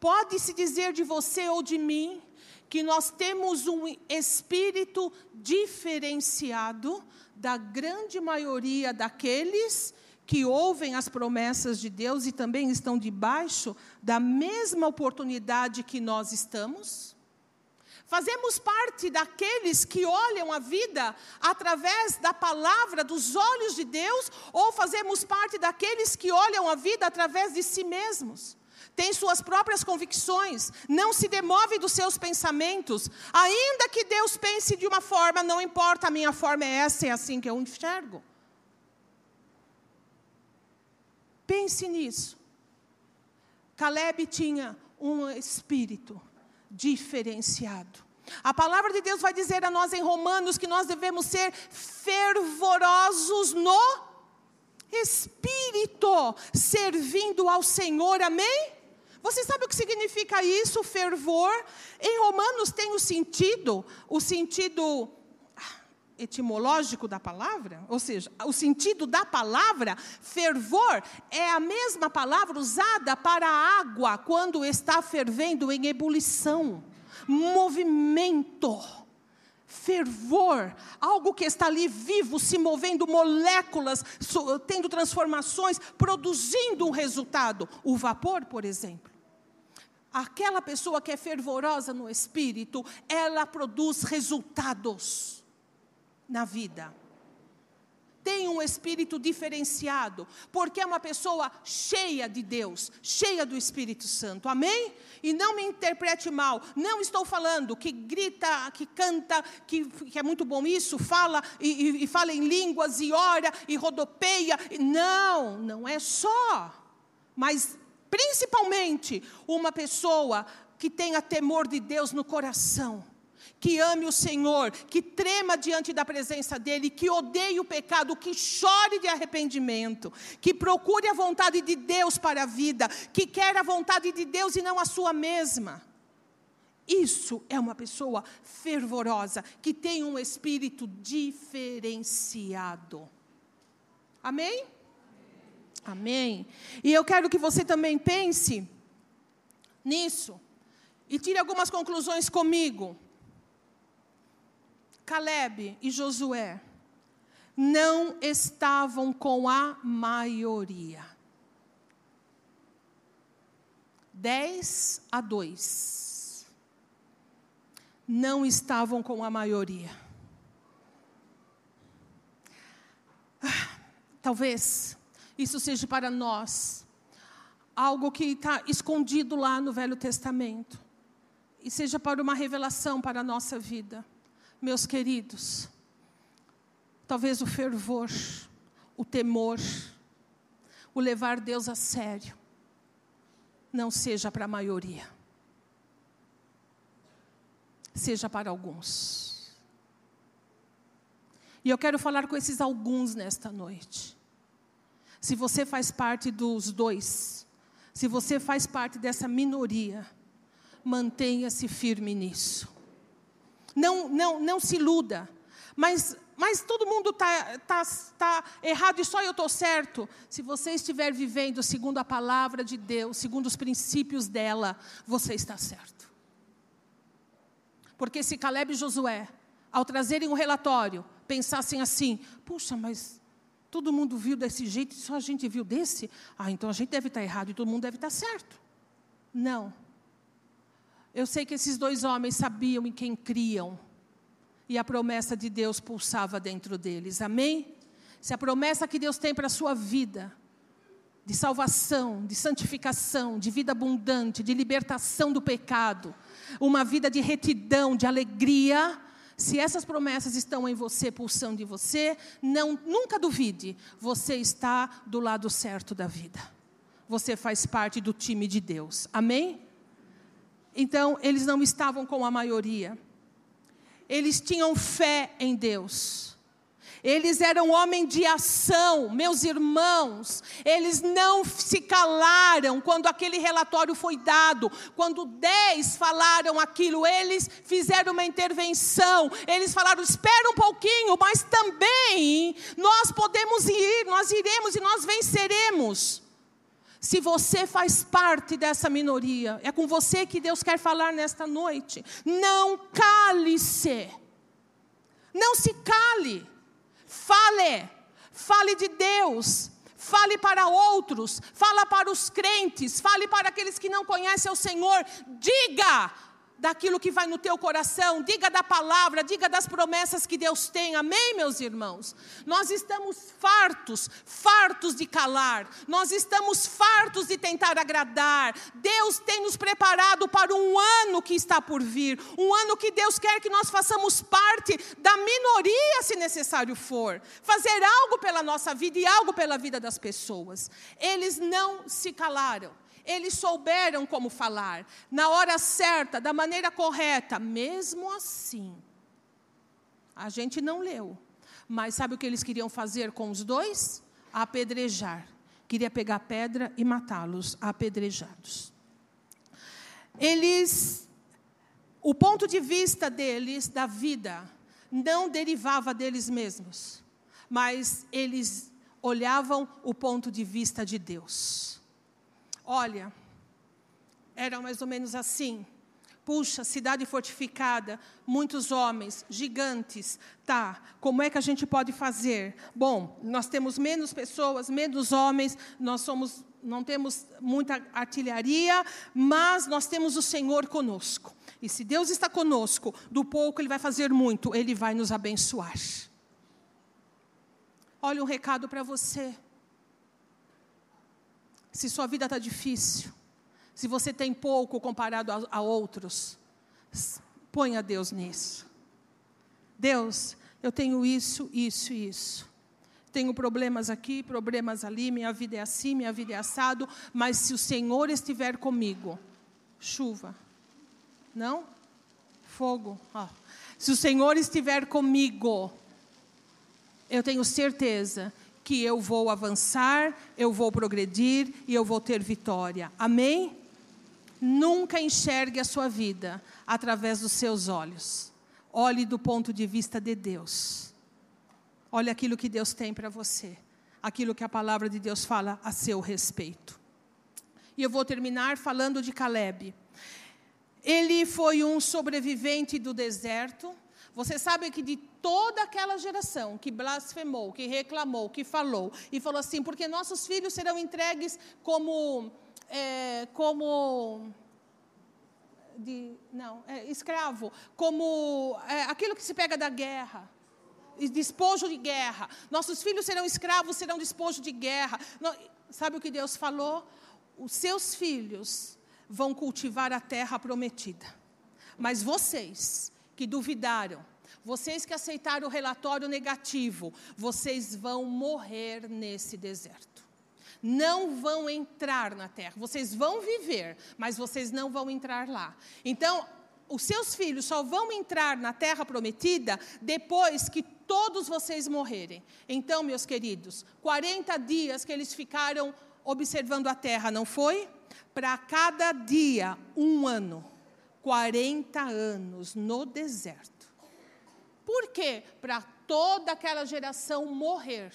Speaker 1: Pode-se dizer de você ou de mim que nós temos um espírito diferenciado da grande maioria daqueles que ouvem as promessas de Deus e também estão debaixo da mesma oportunidade que nós estamos? Fazemos parte daqueles que olham a vida através da palavra, dos olhos de Deus, ou fazemos parte daqueles que olham a vida através de si mesmos? Tem suas próprias convicções, não se demove dos seus pensamentos, ainda que Deus pense de uma forma, não importa, a minha forma é essa, é assim que eu enxergo. Pense nisso. Caleb tinha um espírito diferenciado. A palavra de Deus vai dizer a nós em Romanos que nós devemos ser fervorosos no espírito, servindo ao Senhor, amém? Você sabe o que significa isso, fervor? Em Romanos tem o sentido, o sentido etimológico da palavra, ou seja, o sentido da palavra fervor é a mesma palavra usada para a água quando está fervendo em ebulição, movimento, fervor, algo que está ali vivo, se movendo, moléculas, tendo transformações, produzindo um resultado. O vapor, por exemplo. Aquela pessoa que é fervorosa no espírito, ela produz resultados na vida. Tem um espírito diferenciado, porque é uma pessoa cheia de Deus, cheia do Espírito Santo, amém? E não me interprete mal, não estou falando que grita, que canta, que, que é muito bom isso, fala e, e, e fala em línguas e ora e rodopeia. Não, não é só, mas principalmente uma pessoa que tenha temor de Deus no coração que ame o Senhor, que trema diante da presença dEle, que odeie o pecado, que chore de arrependimento, que procure a vontade de Deus para a vida, que quer a vontade de Deus e não a sua mesma. Isso é uma pessoa fervorosa, que tem um espírito diferenciado. Amém? Amém. E eu quero que você também pense nisso e tire algumas conclusões comigo. Caleb e Josué não estavam com a maioria. 10 a 2. Não estavam com a maioria. Talvez isso seja para nós algo que está escondido lá no Velho Testamento e seja para uma revelação para a nossa vida meus queridos, talvez o fervor, o temor, o levar Deus a sério, não seja para a maioria, seja para alguns. E eu quero falar com esses alguns nesta noite. Se você faz parte dos dois, se você faz parte dessa minoria, mantenha-se firme nisso. Não, não, não se iluda. Mas, mas todo mundo está tá, tá errado e só eu estou certo. Se você estiver vivendo segundo a palavra de Deus, segundo os princípios dela, você está certo. Porque se Caleb e Josué, ao trazerem o um relatório, pensassem assim: puxa, mas todo mundo viu desse jeito e só a gente viu desse? Ah, então a gente deve estar errado e todo mundo deve estar certo. Não. Eu sei que esses dois homens sabiam em quem criam. E a promessa de Deus pulsava dentro deles. Amém? Se a promessa que Deus tem para a sua vida, de salvação, de santificação, de vida abundante, de libertação do pecado, uma vida de retidão, de alegria, se essas promessas estão em você, pulsando em você, não, nunca duvide, você está do lado certo da vida. Você faz parte do time de Deus. Amém? Então, eles não estavam com a maioria. Eles tinham fé em Deus. Eles eram homens de ação, meus irmãos. Eles não se calaram quando aquele relatório foi dado. Quando dez falaram aquilo, eles fizeram uma intervenção. Eles falaram: espera um pouquinho, mas também nós podemos ir, nós iremos e nós venceremos. Se você faz parte dessa minoria, é com você que Deus quer falar nesta noite. Não cale-se. Não se cale. Fale. Fale de Deus. Fale para outros. Fala para os crentes. Fale para aqueles que não conhecem o Senhor. Diga daquilo que vai no teu coração, diga da palavra, diga das promessas que Deus tem, amém, meus irmãos? Nós estamos fartos, fartos de calar, nós estamos fartos de tentar agradar. Deus tem nos preparado para um ano que está por vir, um ano que Deus quer que nós façamos parte da minoria, se necessário for, fazer algo pela nossa vida e algo pela vida das pessoas. Eles não se calaram. Eles souberam como falar, na hora certa, da maneira correta. Mesmo assim, a gente não leu. Mas sabe o que eles queriam fazer com os dois? Apedrejar. Queria pegar pedra e matá-los apedrejados. Eles, o ponto de vista deles da vida não derivava deles mesmos, mas eles olhavam o ponto de vista de Deus. Olha, era mais ou menos assim. Puxa, cidade fortificada, muitos homens, gigantes. Tá, como é que a gente pode fazer? Bom, nós temos menos pessoas, menos homens, nós somos, não temos muita artilharia, mas nós temos o Senhor conosco. E se Deus está conosco, do pouco Ele vai fazer muito, Ele vai nos abençoar. Olha um recado para você. Se sua vida está difícil, se você tem pouco comparado a, a outros, ponha Deus nisso. Deus, eu tenho isso, isso e isso. Tenho problemas aqui, problemas ali, minha vida é assim, minha vida é assado, mas se o Senhor estiver comigo, chuva. Não? Fogo. Oh. Se o Senhor estiver comigo, eu tenho certeza que eu vou avançar, eu vou progredir e eu vou ter vitória. Amém? Nunca enxergue a sua vida através dos seus olhos. Olhe do ponto de vista de Deus. Olhe aquilo que Deus tem para você. Aquilo que a palavra de Deus fala a seu respeito. E eu vou terminar falando de Caleb. Ele foi um sobrevivente do deserto. Você sabe que de toda aquela geração que blasfemou, que reclamou, que falou, e falou assim, porque nossos filhos serão entregues como. É, como de, não, é, escravo, como é, aquilo que se pega da guerra, despojo de guerra. Nossos filhos serão escravos, serão despojo de guerra. Sabe o que Deus falou? Os seus filhos vão cultivar a terra prometida. Mas vocês que duvidaram, vocês que aceitaram o relatório negativo, vocês vão morrer nesse deserto. Não vão entrar na terra. Vocês vão viver, mas vocês não vão entrar lá. Então, os seus filhos só vão entrar na terra prometida depois que todos vocês morrerem. Então, meus queridos, 40 dias que eles ficaram observando a terra, não foi? Para cada dia, um ano. 40 anos no deserto. Por quê? Para toda aquela geração morrer.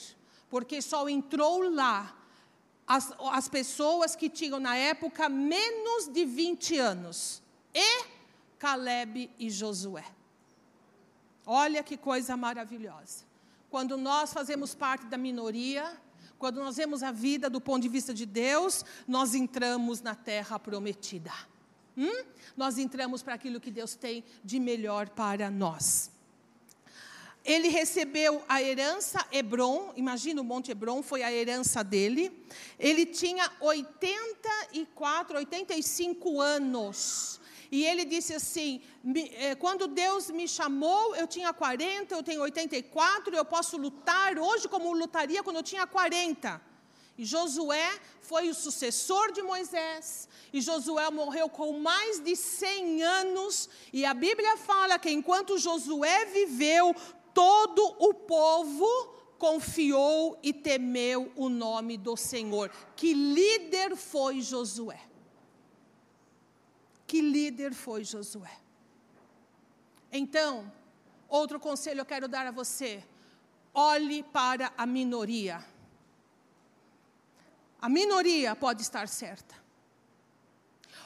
Speaker 1: Porque só entrou lá as, as pessoas que tinham na época menos de 20 anos. E Caleb e Josué. Olha que coisa maravilhosa. Quando nós fazemos parte da minoria, quando nós vemos a vida do ponto de vista de Deus, nós entramos na terra prometida. Hum? Nós entramos para aquilo que Deus tem de melhor para nós. Ele recebeu a herança Hebron, imagina o Monte Hebron, foi a herança dele. Ele tinha 84, 85 anos. E ele disse assim: eh, quando Deus me chamou, eu tinha 40, eu tenho 84, eu posso lutar hoje como lutaria quando eu tinha 40. E Josué foi o sucessor de Moisés. E Josué morreu com mais de 100 anos. E a Bíblia fala que enquanto Josué viveu, todo o povo confiou e temeu o nome do Senhor. Que líder foi Josué? Que líder foi Josué? Então, outro conselho eu quero dar a você: olhe para a minoria. A minoria pode estar certa.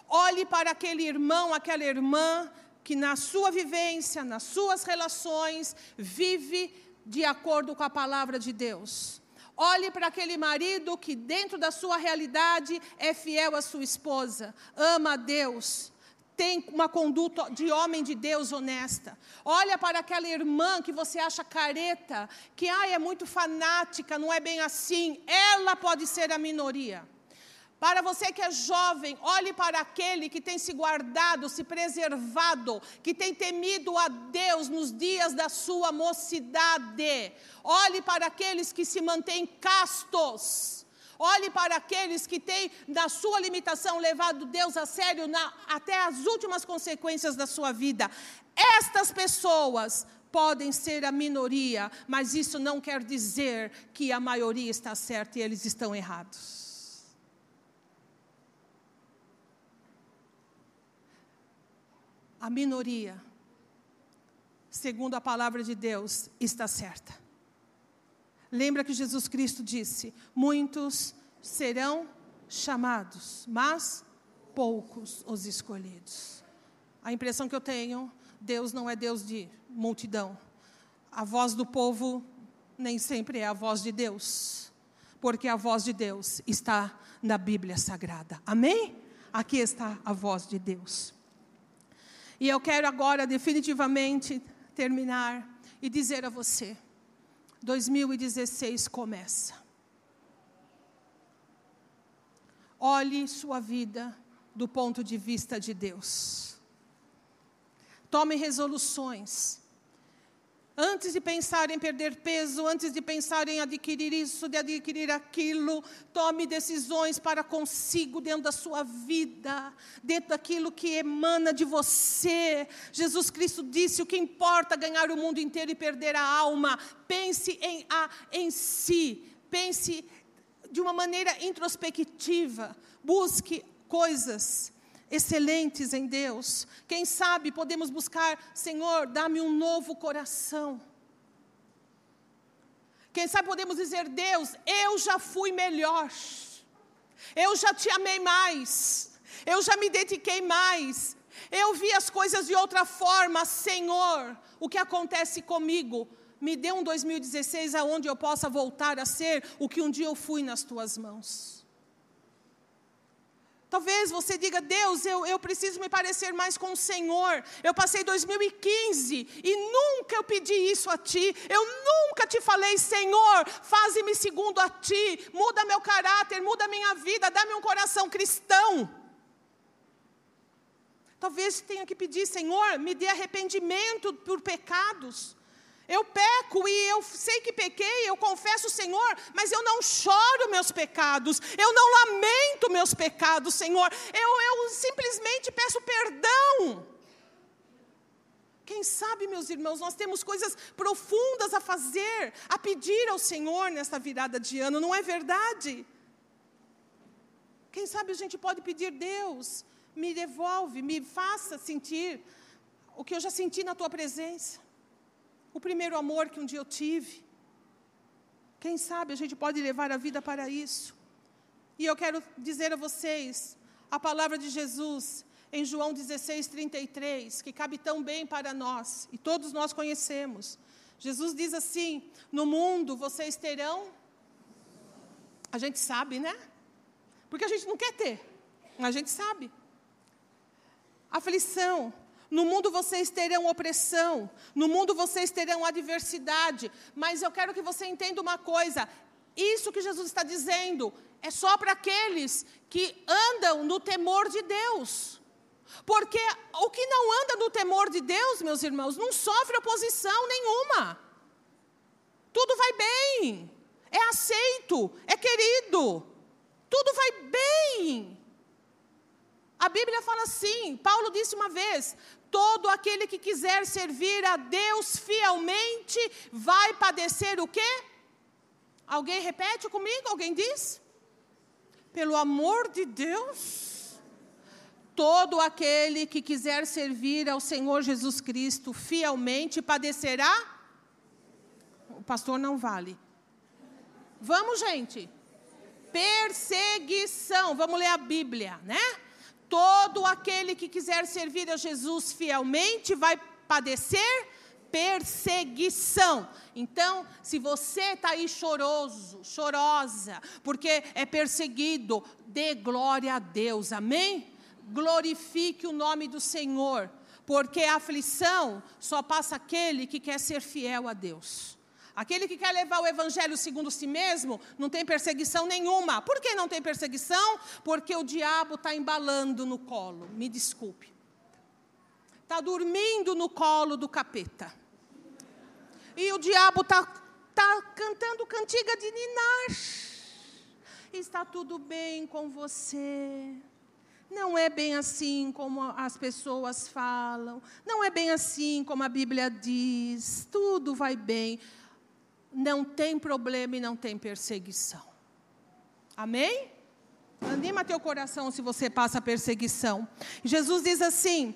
Speaker 1: Olhe para aquele irmão, aquela irmã que na sua vivência, nas suas relações, vive de acordo com a palavra de Deus. Olhe para aquele marido que, dentro da sua realidade, é fiel à sua esposa, ama a Deus, tem uma conduta de homem de Deus honesta. Olha para aquela irmã que você acha careta, que ah, é muito fanática, não é bem assim. Ela pode ser a minoria. Para você que é jovem, olhe para aquele que tem se guardado, se preservado, que tem temido a Deus nos dias da sua mocidade. Olhe para aqueles que se mantêm castos. Olhe para aqueles que têm, na sua limitação, levado Deus a sério na, até as últimas consequências da sua vida. Estas pessoas podem ser a minoria, mas isso não quer dizer que a maioria está certa e eles estão errados. a minoria, segundo a palavra de Deus, está certa. Lembra que Jesus Cristo disse: Muitos serão chamados, mas poucos os escolhidos. A impressão que eu tenho, Deus não é Deus de multidão. A voz do povo nem sempre é a voz de Deus, porque a voz de Deus está na Bíblia Sagrada. Amém? Aqui está a voz de Deus. E eu quero agora definitivamente terminar e dizer a você: 2016 começa. Olhe sua vida do ponto de vista de Deus. Tome resoluções Antes de pensar em perder peso, antes de pensar em adquirir isso, de adquirir aquilo, tome decisões para consigo dentro da sua vida, dentro daquilo que emana de você. Jesus Cristo disse: o que importa ganhar o mundo inteiro e perder a alma. Pense em, a, em si, pense de uma maneira introspectiva, busque coisas excelentes em Deus. Quem sabe podemos buscar, Senhor, dá-me um novo coração. Quem sabe podemos dizer, Deus, eu já fui melhor. Eu já te amei mais. Eu já me dediquei mais. Eu vi as coisas de outra forma, Senhor. O que acontece comigo? Me dê um 2016 aonde eu possa voltar a ser o que um dia eu fui nas tuas mãos. Talvez você diga, Deus, eu, eu preciso me parecer mais com o Senhor. Eu passei 2015 e nunca eu pedi isso a Ti. Eu nunca te falei, Senhor, faze-me segundo a Ti. Muda meu caráter, muda minha vida, dá-me um coração cristão. Talvez tenha que pedir, Senhor, me dê arrependimento por pecados. Eu peco e eu sei que pequei, eu confesso, Senhor, mas eu não choro meus pecados, eu não lamento meus pecados, Senhor, eu, eu simplesmente peço perdão. Quem sabe, meus irmãos, nós temos coisas profundas a fazer, a pedir ao Senhor nesta virada de ano, não é verdade? Quem sabe a gente pode pedir, Deus, Me devolve, me faça sentir o que eu já senti na tua presença. O primeiro amor que um dia eu tive. Quem sabe a gente pode levar a vida para isso. E eu quero dizer a vocês a palavra de Jesus em João 16, 33, que cabe tão bem para nós, e todos nós conhecemos. Jesus diz assim: No mundo vocês terão. A gente sabe, né? Porque a gente não quer ter, a gente sabe. Aflição. No mundo vocês terão opressão, no mundo vocês terão adversidade, mas eu quero que você entenda uma coisa: isso que Jesus está dizendo é só para aqueles que andam no temor de Deus. Porque o que não anda no temor de Deus, meus irmãos, não sofre oposição nenhuma. Tudo vai bem, é aceito, é querido, tudo vai bem. A Bíblia fala assim, Paulo disse uma vez: todo aquele que quiser servir a Deus fielmente vai padecer o quê? Alguém repete comigo? Alguém diz? Pelo amor de Deus todo aquele que quiser servir ao Senhor Jesus Cristo fielmente padecerá. O pastor não vale. Vamos, gente. Perseguição. Vamos ler a Bíblia, né? Todo aquele que quiser servir a Jesus fielmente vai padecer perseguição. Então, se você está aí choroso, chorosa, porque é perseguido, dê glória a Deus, amém? glorifique o nome do Senhor, porque a aflição só passa aquele que quer ser fiel a Deus. Aquele que quer levar o evangelho segundo si mesmo, não tem perseguição nenhuma. Por que não tem perseguição? Porque o diabo está embalando no colo. Me desculpe. Está dormindo no colo do capeta. E o diabo está tá cantando cantiga de ninar. Está tudo bem com você. Não é bem assim como as pessoas falam, não é bem assim como a Bíblia diz, tudo vai bem. Não tem problema e não tem perseguição. Amém? Anima teu coração se você passa perseguição. Jesus diz assim: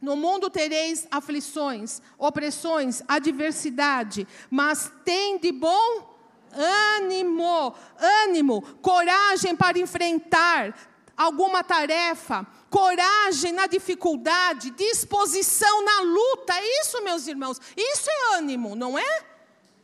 Speaker 1: No mundo tereis aflições, opressões, adversidade, mas tem de bom ânimo, ânimo, coragem para enfrentar alguma tarefa, coragem na dificuldade, disposição na luta. Isso, meus irmãos, isso é ânimo, não é?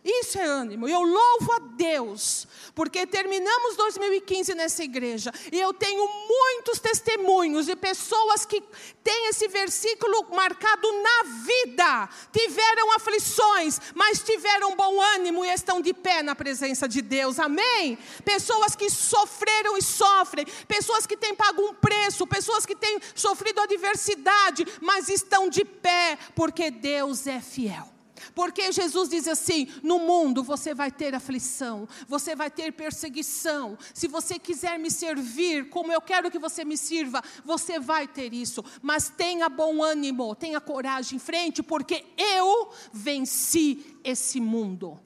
Speaker 1: Isso é ânimo. Eu louvo a Deus, porque terminamos 2015 nessa igreja e eu tenho muitos testemunhos de pessoas que têm esse versículo marcado na vida. Tiveram aflições, mas tiveram bom ânimo e estão de pé na presença de Deus. Amém? Pessoas que sofreram e sofrem, pessoas que têm pago um preço, pessoas que têm sofrido adversidade, mas estão de pé porque Deus é fiel. Porque Jesus diz assim: no mundo você vai ter aflição, você vai ter perseguição. Se você quiser me servir como eu quero que você me sirva, você vai ter isso. Mas tenha bom ânimo, tenha coragem em frente, porque eu venci esse mundo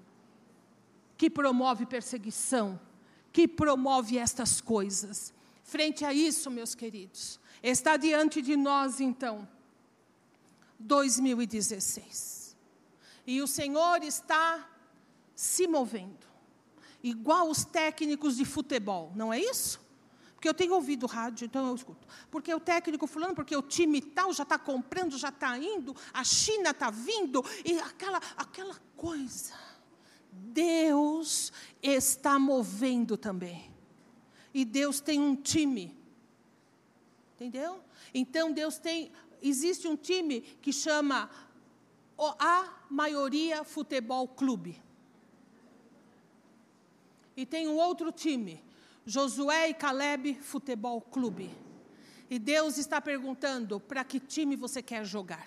Speaker 1: que promove perseguição, que promove estas coisas. Frente a isso, meus queridos, está diante de nós então 2016. E o Senhor está se movendo. Igual os técnicos de futebol, não é isso? Porque eu tenho ouvido rádio, então eu escuto. Porque o técnico fulano, porque o time tal já está comprando, já está indo, a China está vindo, e aquela, aquela coisa. Deus está movendo também. E Deus tem um time. Entendeu? Então Deus tem. Existe um time que chama a maioria futebol clube. E tem um outro time, Josué e Caleb Futebol Clube. E Deus está perguntando: para que time você quer jogar?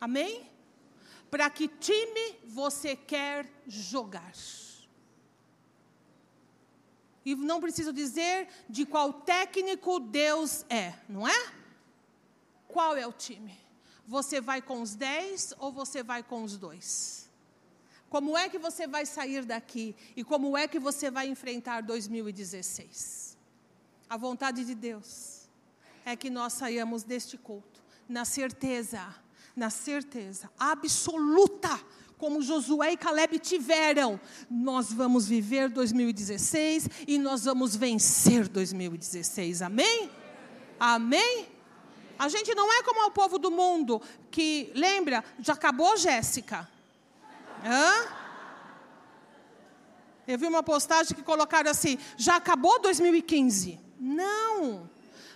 Speaker 1: Amém? Para que time você quer jogar? E não preciso dizer de qual técnico Deus é, não é? Qual é o time? Você vai com os dez ou você vai com os dois? Como é que você vai sair daqui? E como é que você vai enfrentar 2016? A vontade de Deus é que nós saiamos deste culto na certeza, na certeza absoluta, como Josué e Caleb tiveram, nós vamos viver 2016 e nós vamos vencer 2016. Amém? Amém? A gente não é como o povo do mundo que, lembra, já acabou Jéssica. Hã? Eu vi uma postagem que colocaram assim: já acabou 2015? Não.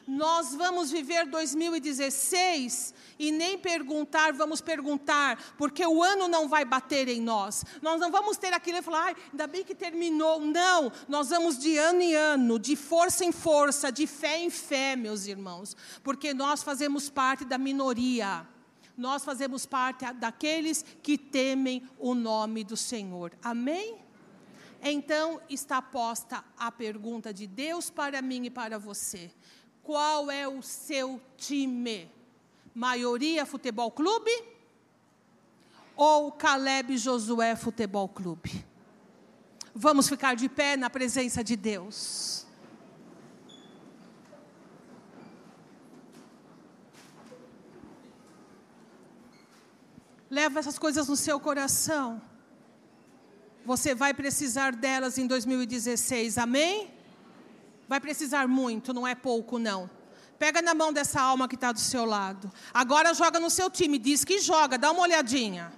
Speaker 1: Nós vamos viver 2016 e nem perguntar, vamos perguntar, porque o ano não vai bater em nós. Nós não vamos ter aquilo e falar, ah, ainda bem que terminou. Não, nós vamos de ano em ano, de força em força, de fé em fé, meus irmãos, porque nós fazemos parte da minoria. Nós fazemos parte daqueles que temem o nome do Senhor. Amém? Então está posta a pergunta de Deus para mim e para você. Qual é o seu time? Maioria Futebol Clube ou Caleb Josué Futebol Clube? Vamos ficar de pé na presença de Deus. Leva essas coisas no seu coração. Você vai precisar delas em 2016, amém? Vai precisar muito, não é pouco, não. Pega na mão dessa alma que está do seu lado. Agora joga no seu time. Diz que joga, dá uma olhadinha.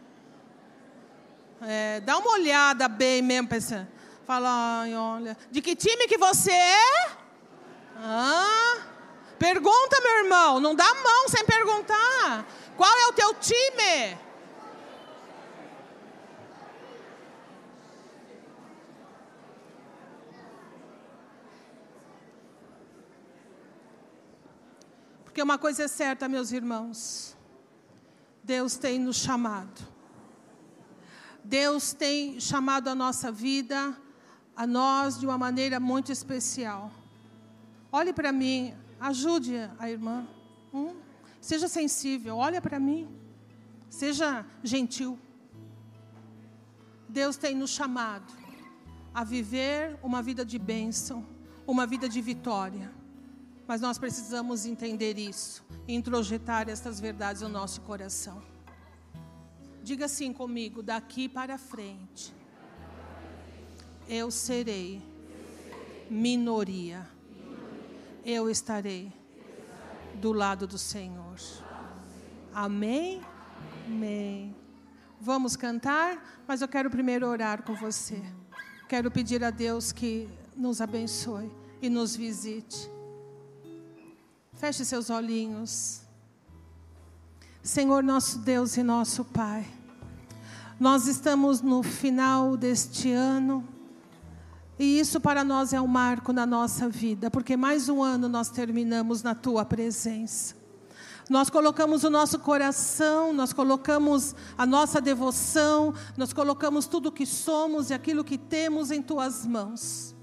Speaker 1: É, dá uma olhada bem mesmo. Pensa. Fala, olha. De que time que você é? Ah, pergunta, meu irmão. Não dá mão sem perguntar. Qual é o teu time? Porque uma coisa é certa, meus irmãos: Deus tem nos chamado. Deus tem chamado a nossa vida, a nós, de uma maneira muito especial. Olhe para mim, ajude a irmã. Hum? Seja sensível, olha para mim. Seja gentil. Deus tem nos chamado a viver uma vida de bênção, uma vida de vitória. Mas nós precisamos entender isso, introjetar essas verdades no nosso coração. Diga assim comigo, daqui para frente, eu serei minoria. Eu estarei do lado do Senhor. Amém? Amém. Vamos cantar, mas eu quero primeiro orar com você. Quero pedir a Deus que nos abençoe e nos visite. Feche seus olhinhos. Senhor nosso Deus e nosso Pai, nós estamos no final deste ano e isso para nós é um marco na nossa vida, porque mais um ano nós terminamos na Tua presença. Nós colocamos o nosso coração, nós colocamos a nossa devoção, nós colocamos tudo o que somos e aquilo que temos em Tuas mãos.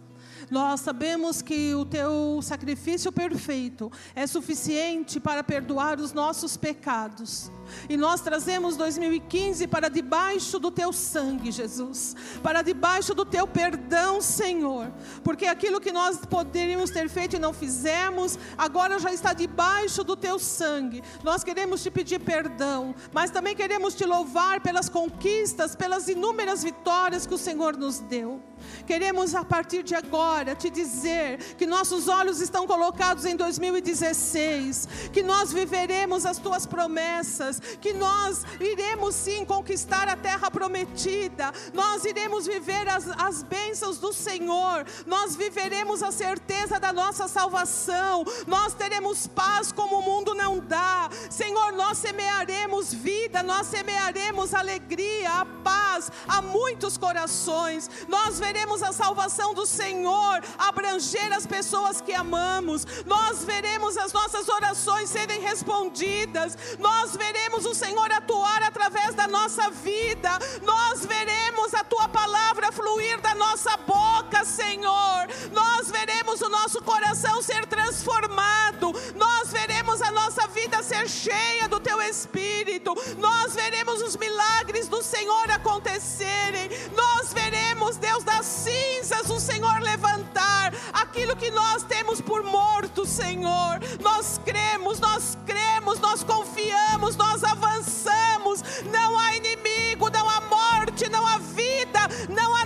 Speaker 1: Nós sabemos que o teu sacrifício perfeito é suficiente para perdoar os nossos pecados. E nós trazemos 2015 para debaixo do teu sangue, Jesus, para debaixo do teu perdão, Senhor, porque aquilo que nós poderíamos ter feito e não fizemos, agora já está debaixo do teu sangue. Nós queremos te pedir perdão, mas também queremos te louvar pelas conquistas, pelas inúmeras vitórias que o Senhor nos deu. Queremos a partir de agora te dizer que nossos olhos estão colocados em 2016, que nós viveremos as tuas promessas, que nós iremos sim conquistar a terra prometida, nós iremos viver as, as bênçãos do Senhor, nós viveremos a certeza da nossa salvação, nós teremos paz como o mundo não dá, Senhor, nós semearemos vida, nós semearemos alegria, a paz a muitos corações, nós veremos a salvação do Senhor abranger as pessoas que amamos, nós veremos as nossas orações serem respondidas, nós veremos veremos o Senhor atuar através da nossa vida, nós veremos a tua palavra fluir da nossa boca, Senhor, nós veremos o nosso coração ser transformado, nós veremos a nossa vida ser cheia do teu Espírito, nós veremos os milagres do Senhor acontecerem, nós veremos, Deus das cinzas, o Senhor levantar aquilo que nós temos por morto, Senhor. Nós cremos, nós cremos, nós confiamos, nós avançamos. Não há inimigo, não há morte, não há vida, não há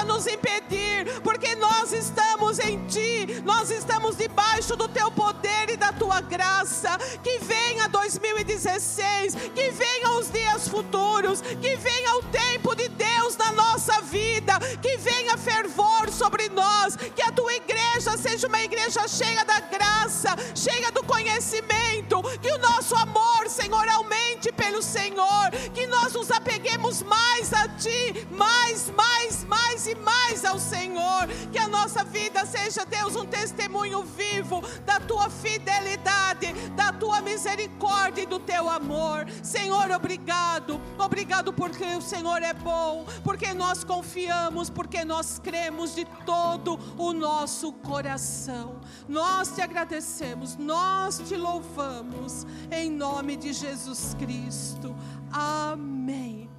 Speaker 1: possa nos impedir, porque nós estamos em Ti, nós estamos debaixo do Teu poder e da Tua graça. Que venha 2016, que venham os dias futuros, que venha o tempo de Deus na nossa vida, que venha fervor sobre nós, que a Tua igreja seja uma igreja cheia da graça, cheia do conhecimento, que o nosso amor, Senhor, aumente pelo Senhor, que nós nos apeguemos mais a Ti, mais, mais, mais e mais ao Senhor, que a nossa vida seja, Deus, um testemunho vivo da Tua fidelidade, da Tua misericórdia e do Teu amor. Senhor, obrigado, obrigado porque o Senhor é bom, porque nós confiamos, porque nós cremos de todo o nosso coração. Nós te agradecemos, nós te louvamos, em nome de Jesus Cristo. Amém.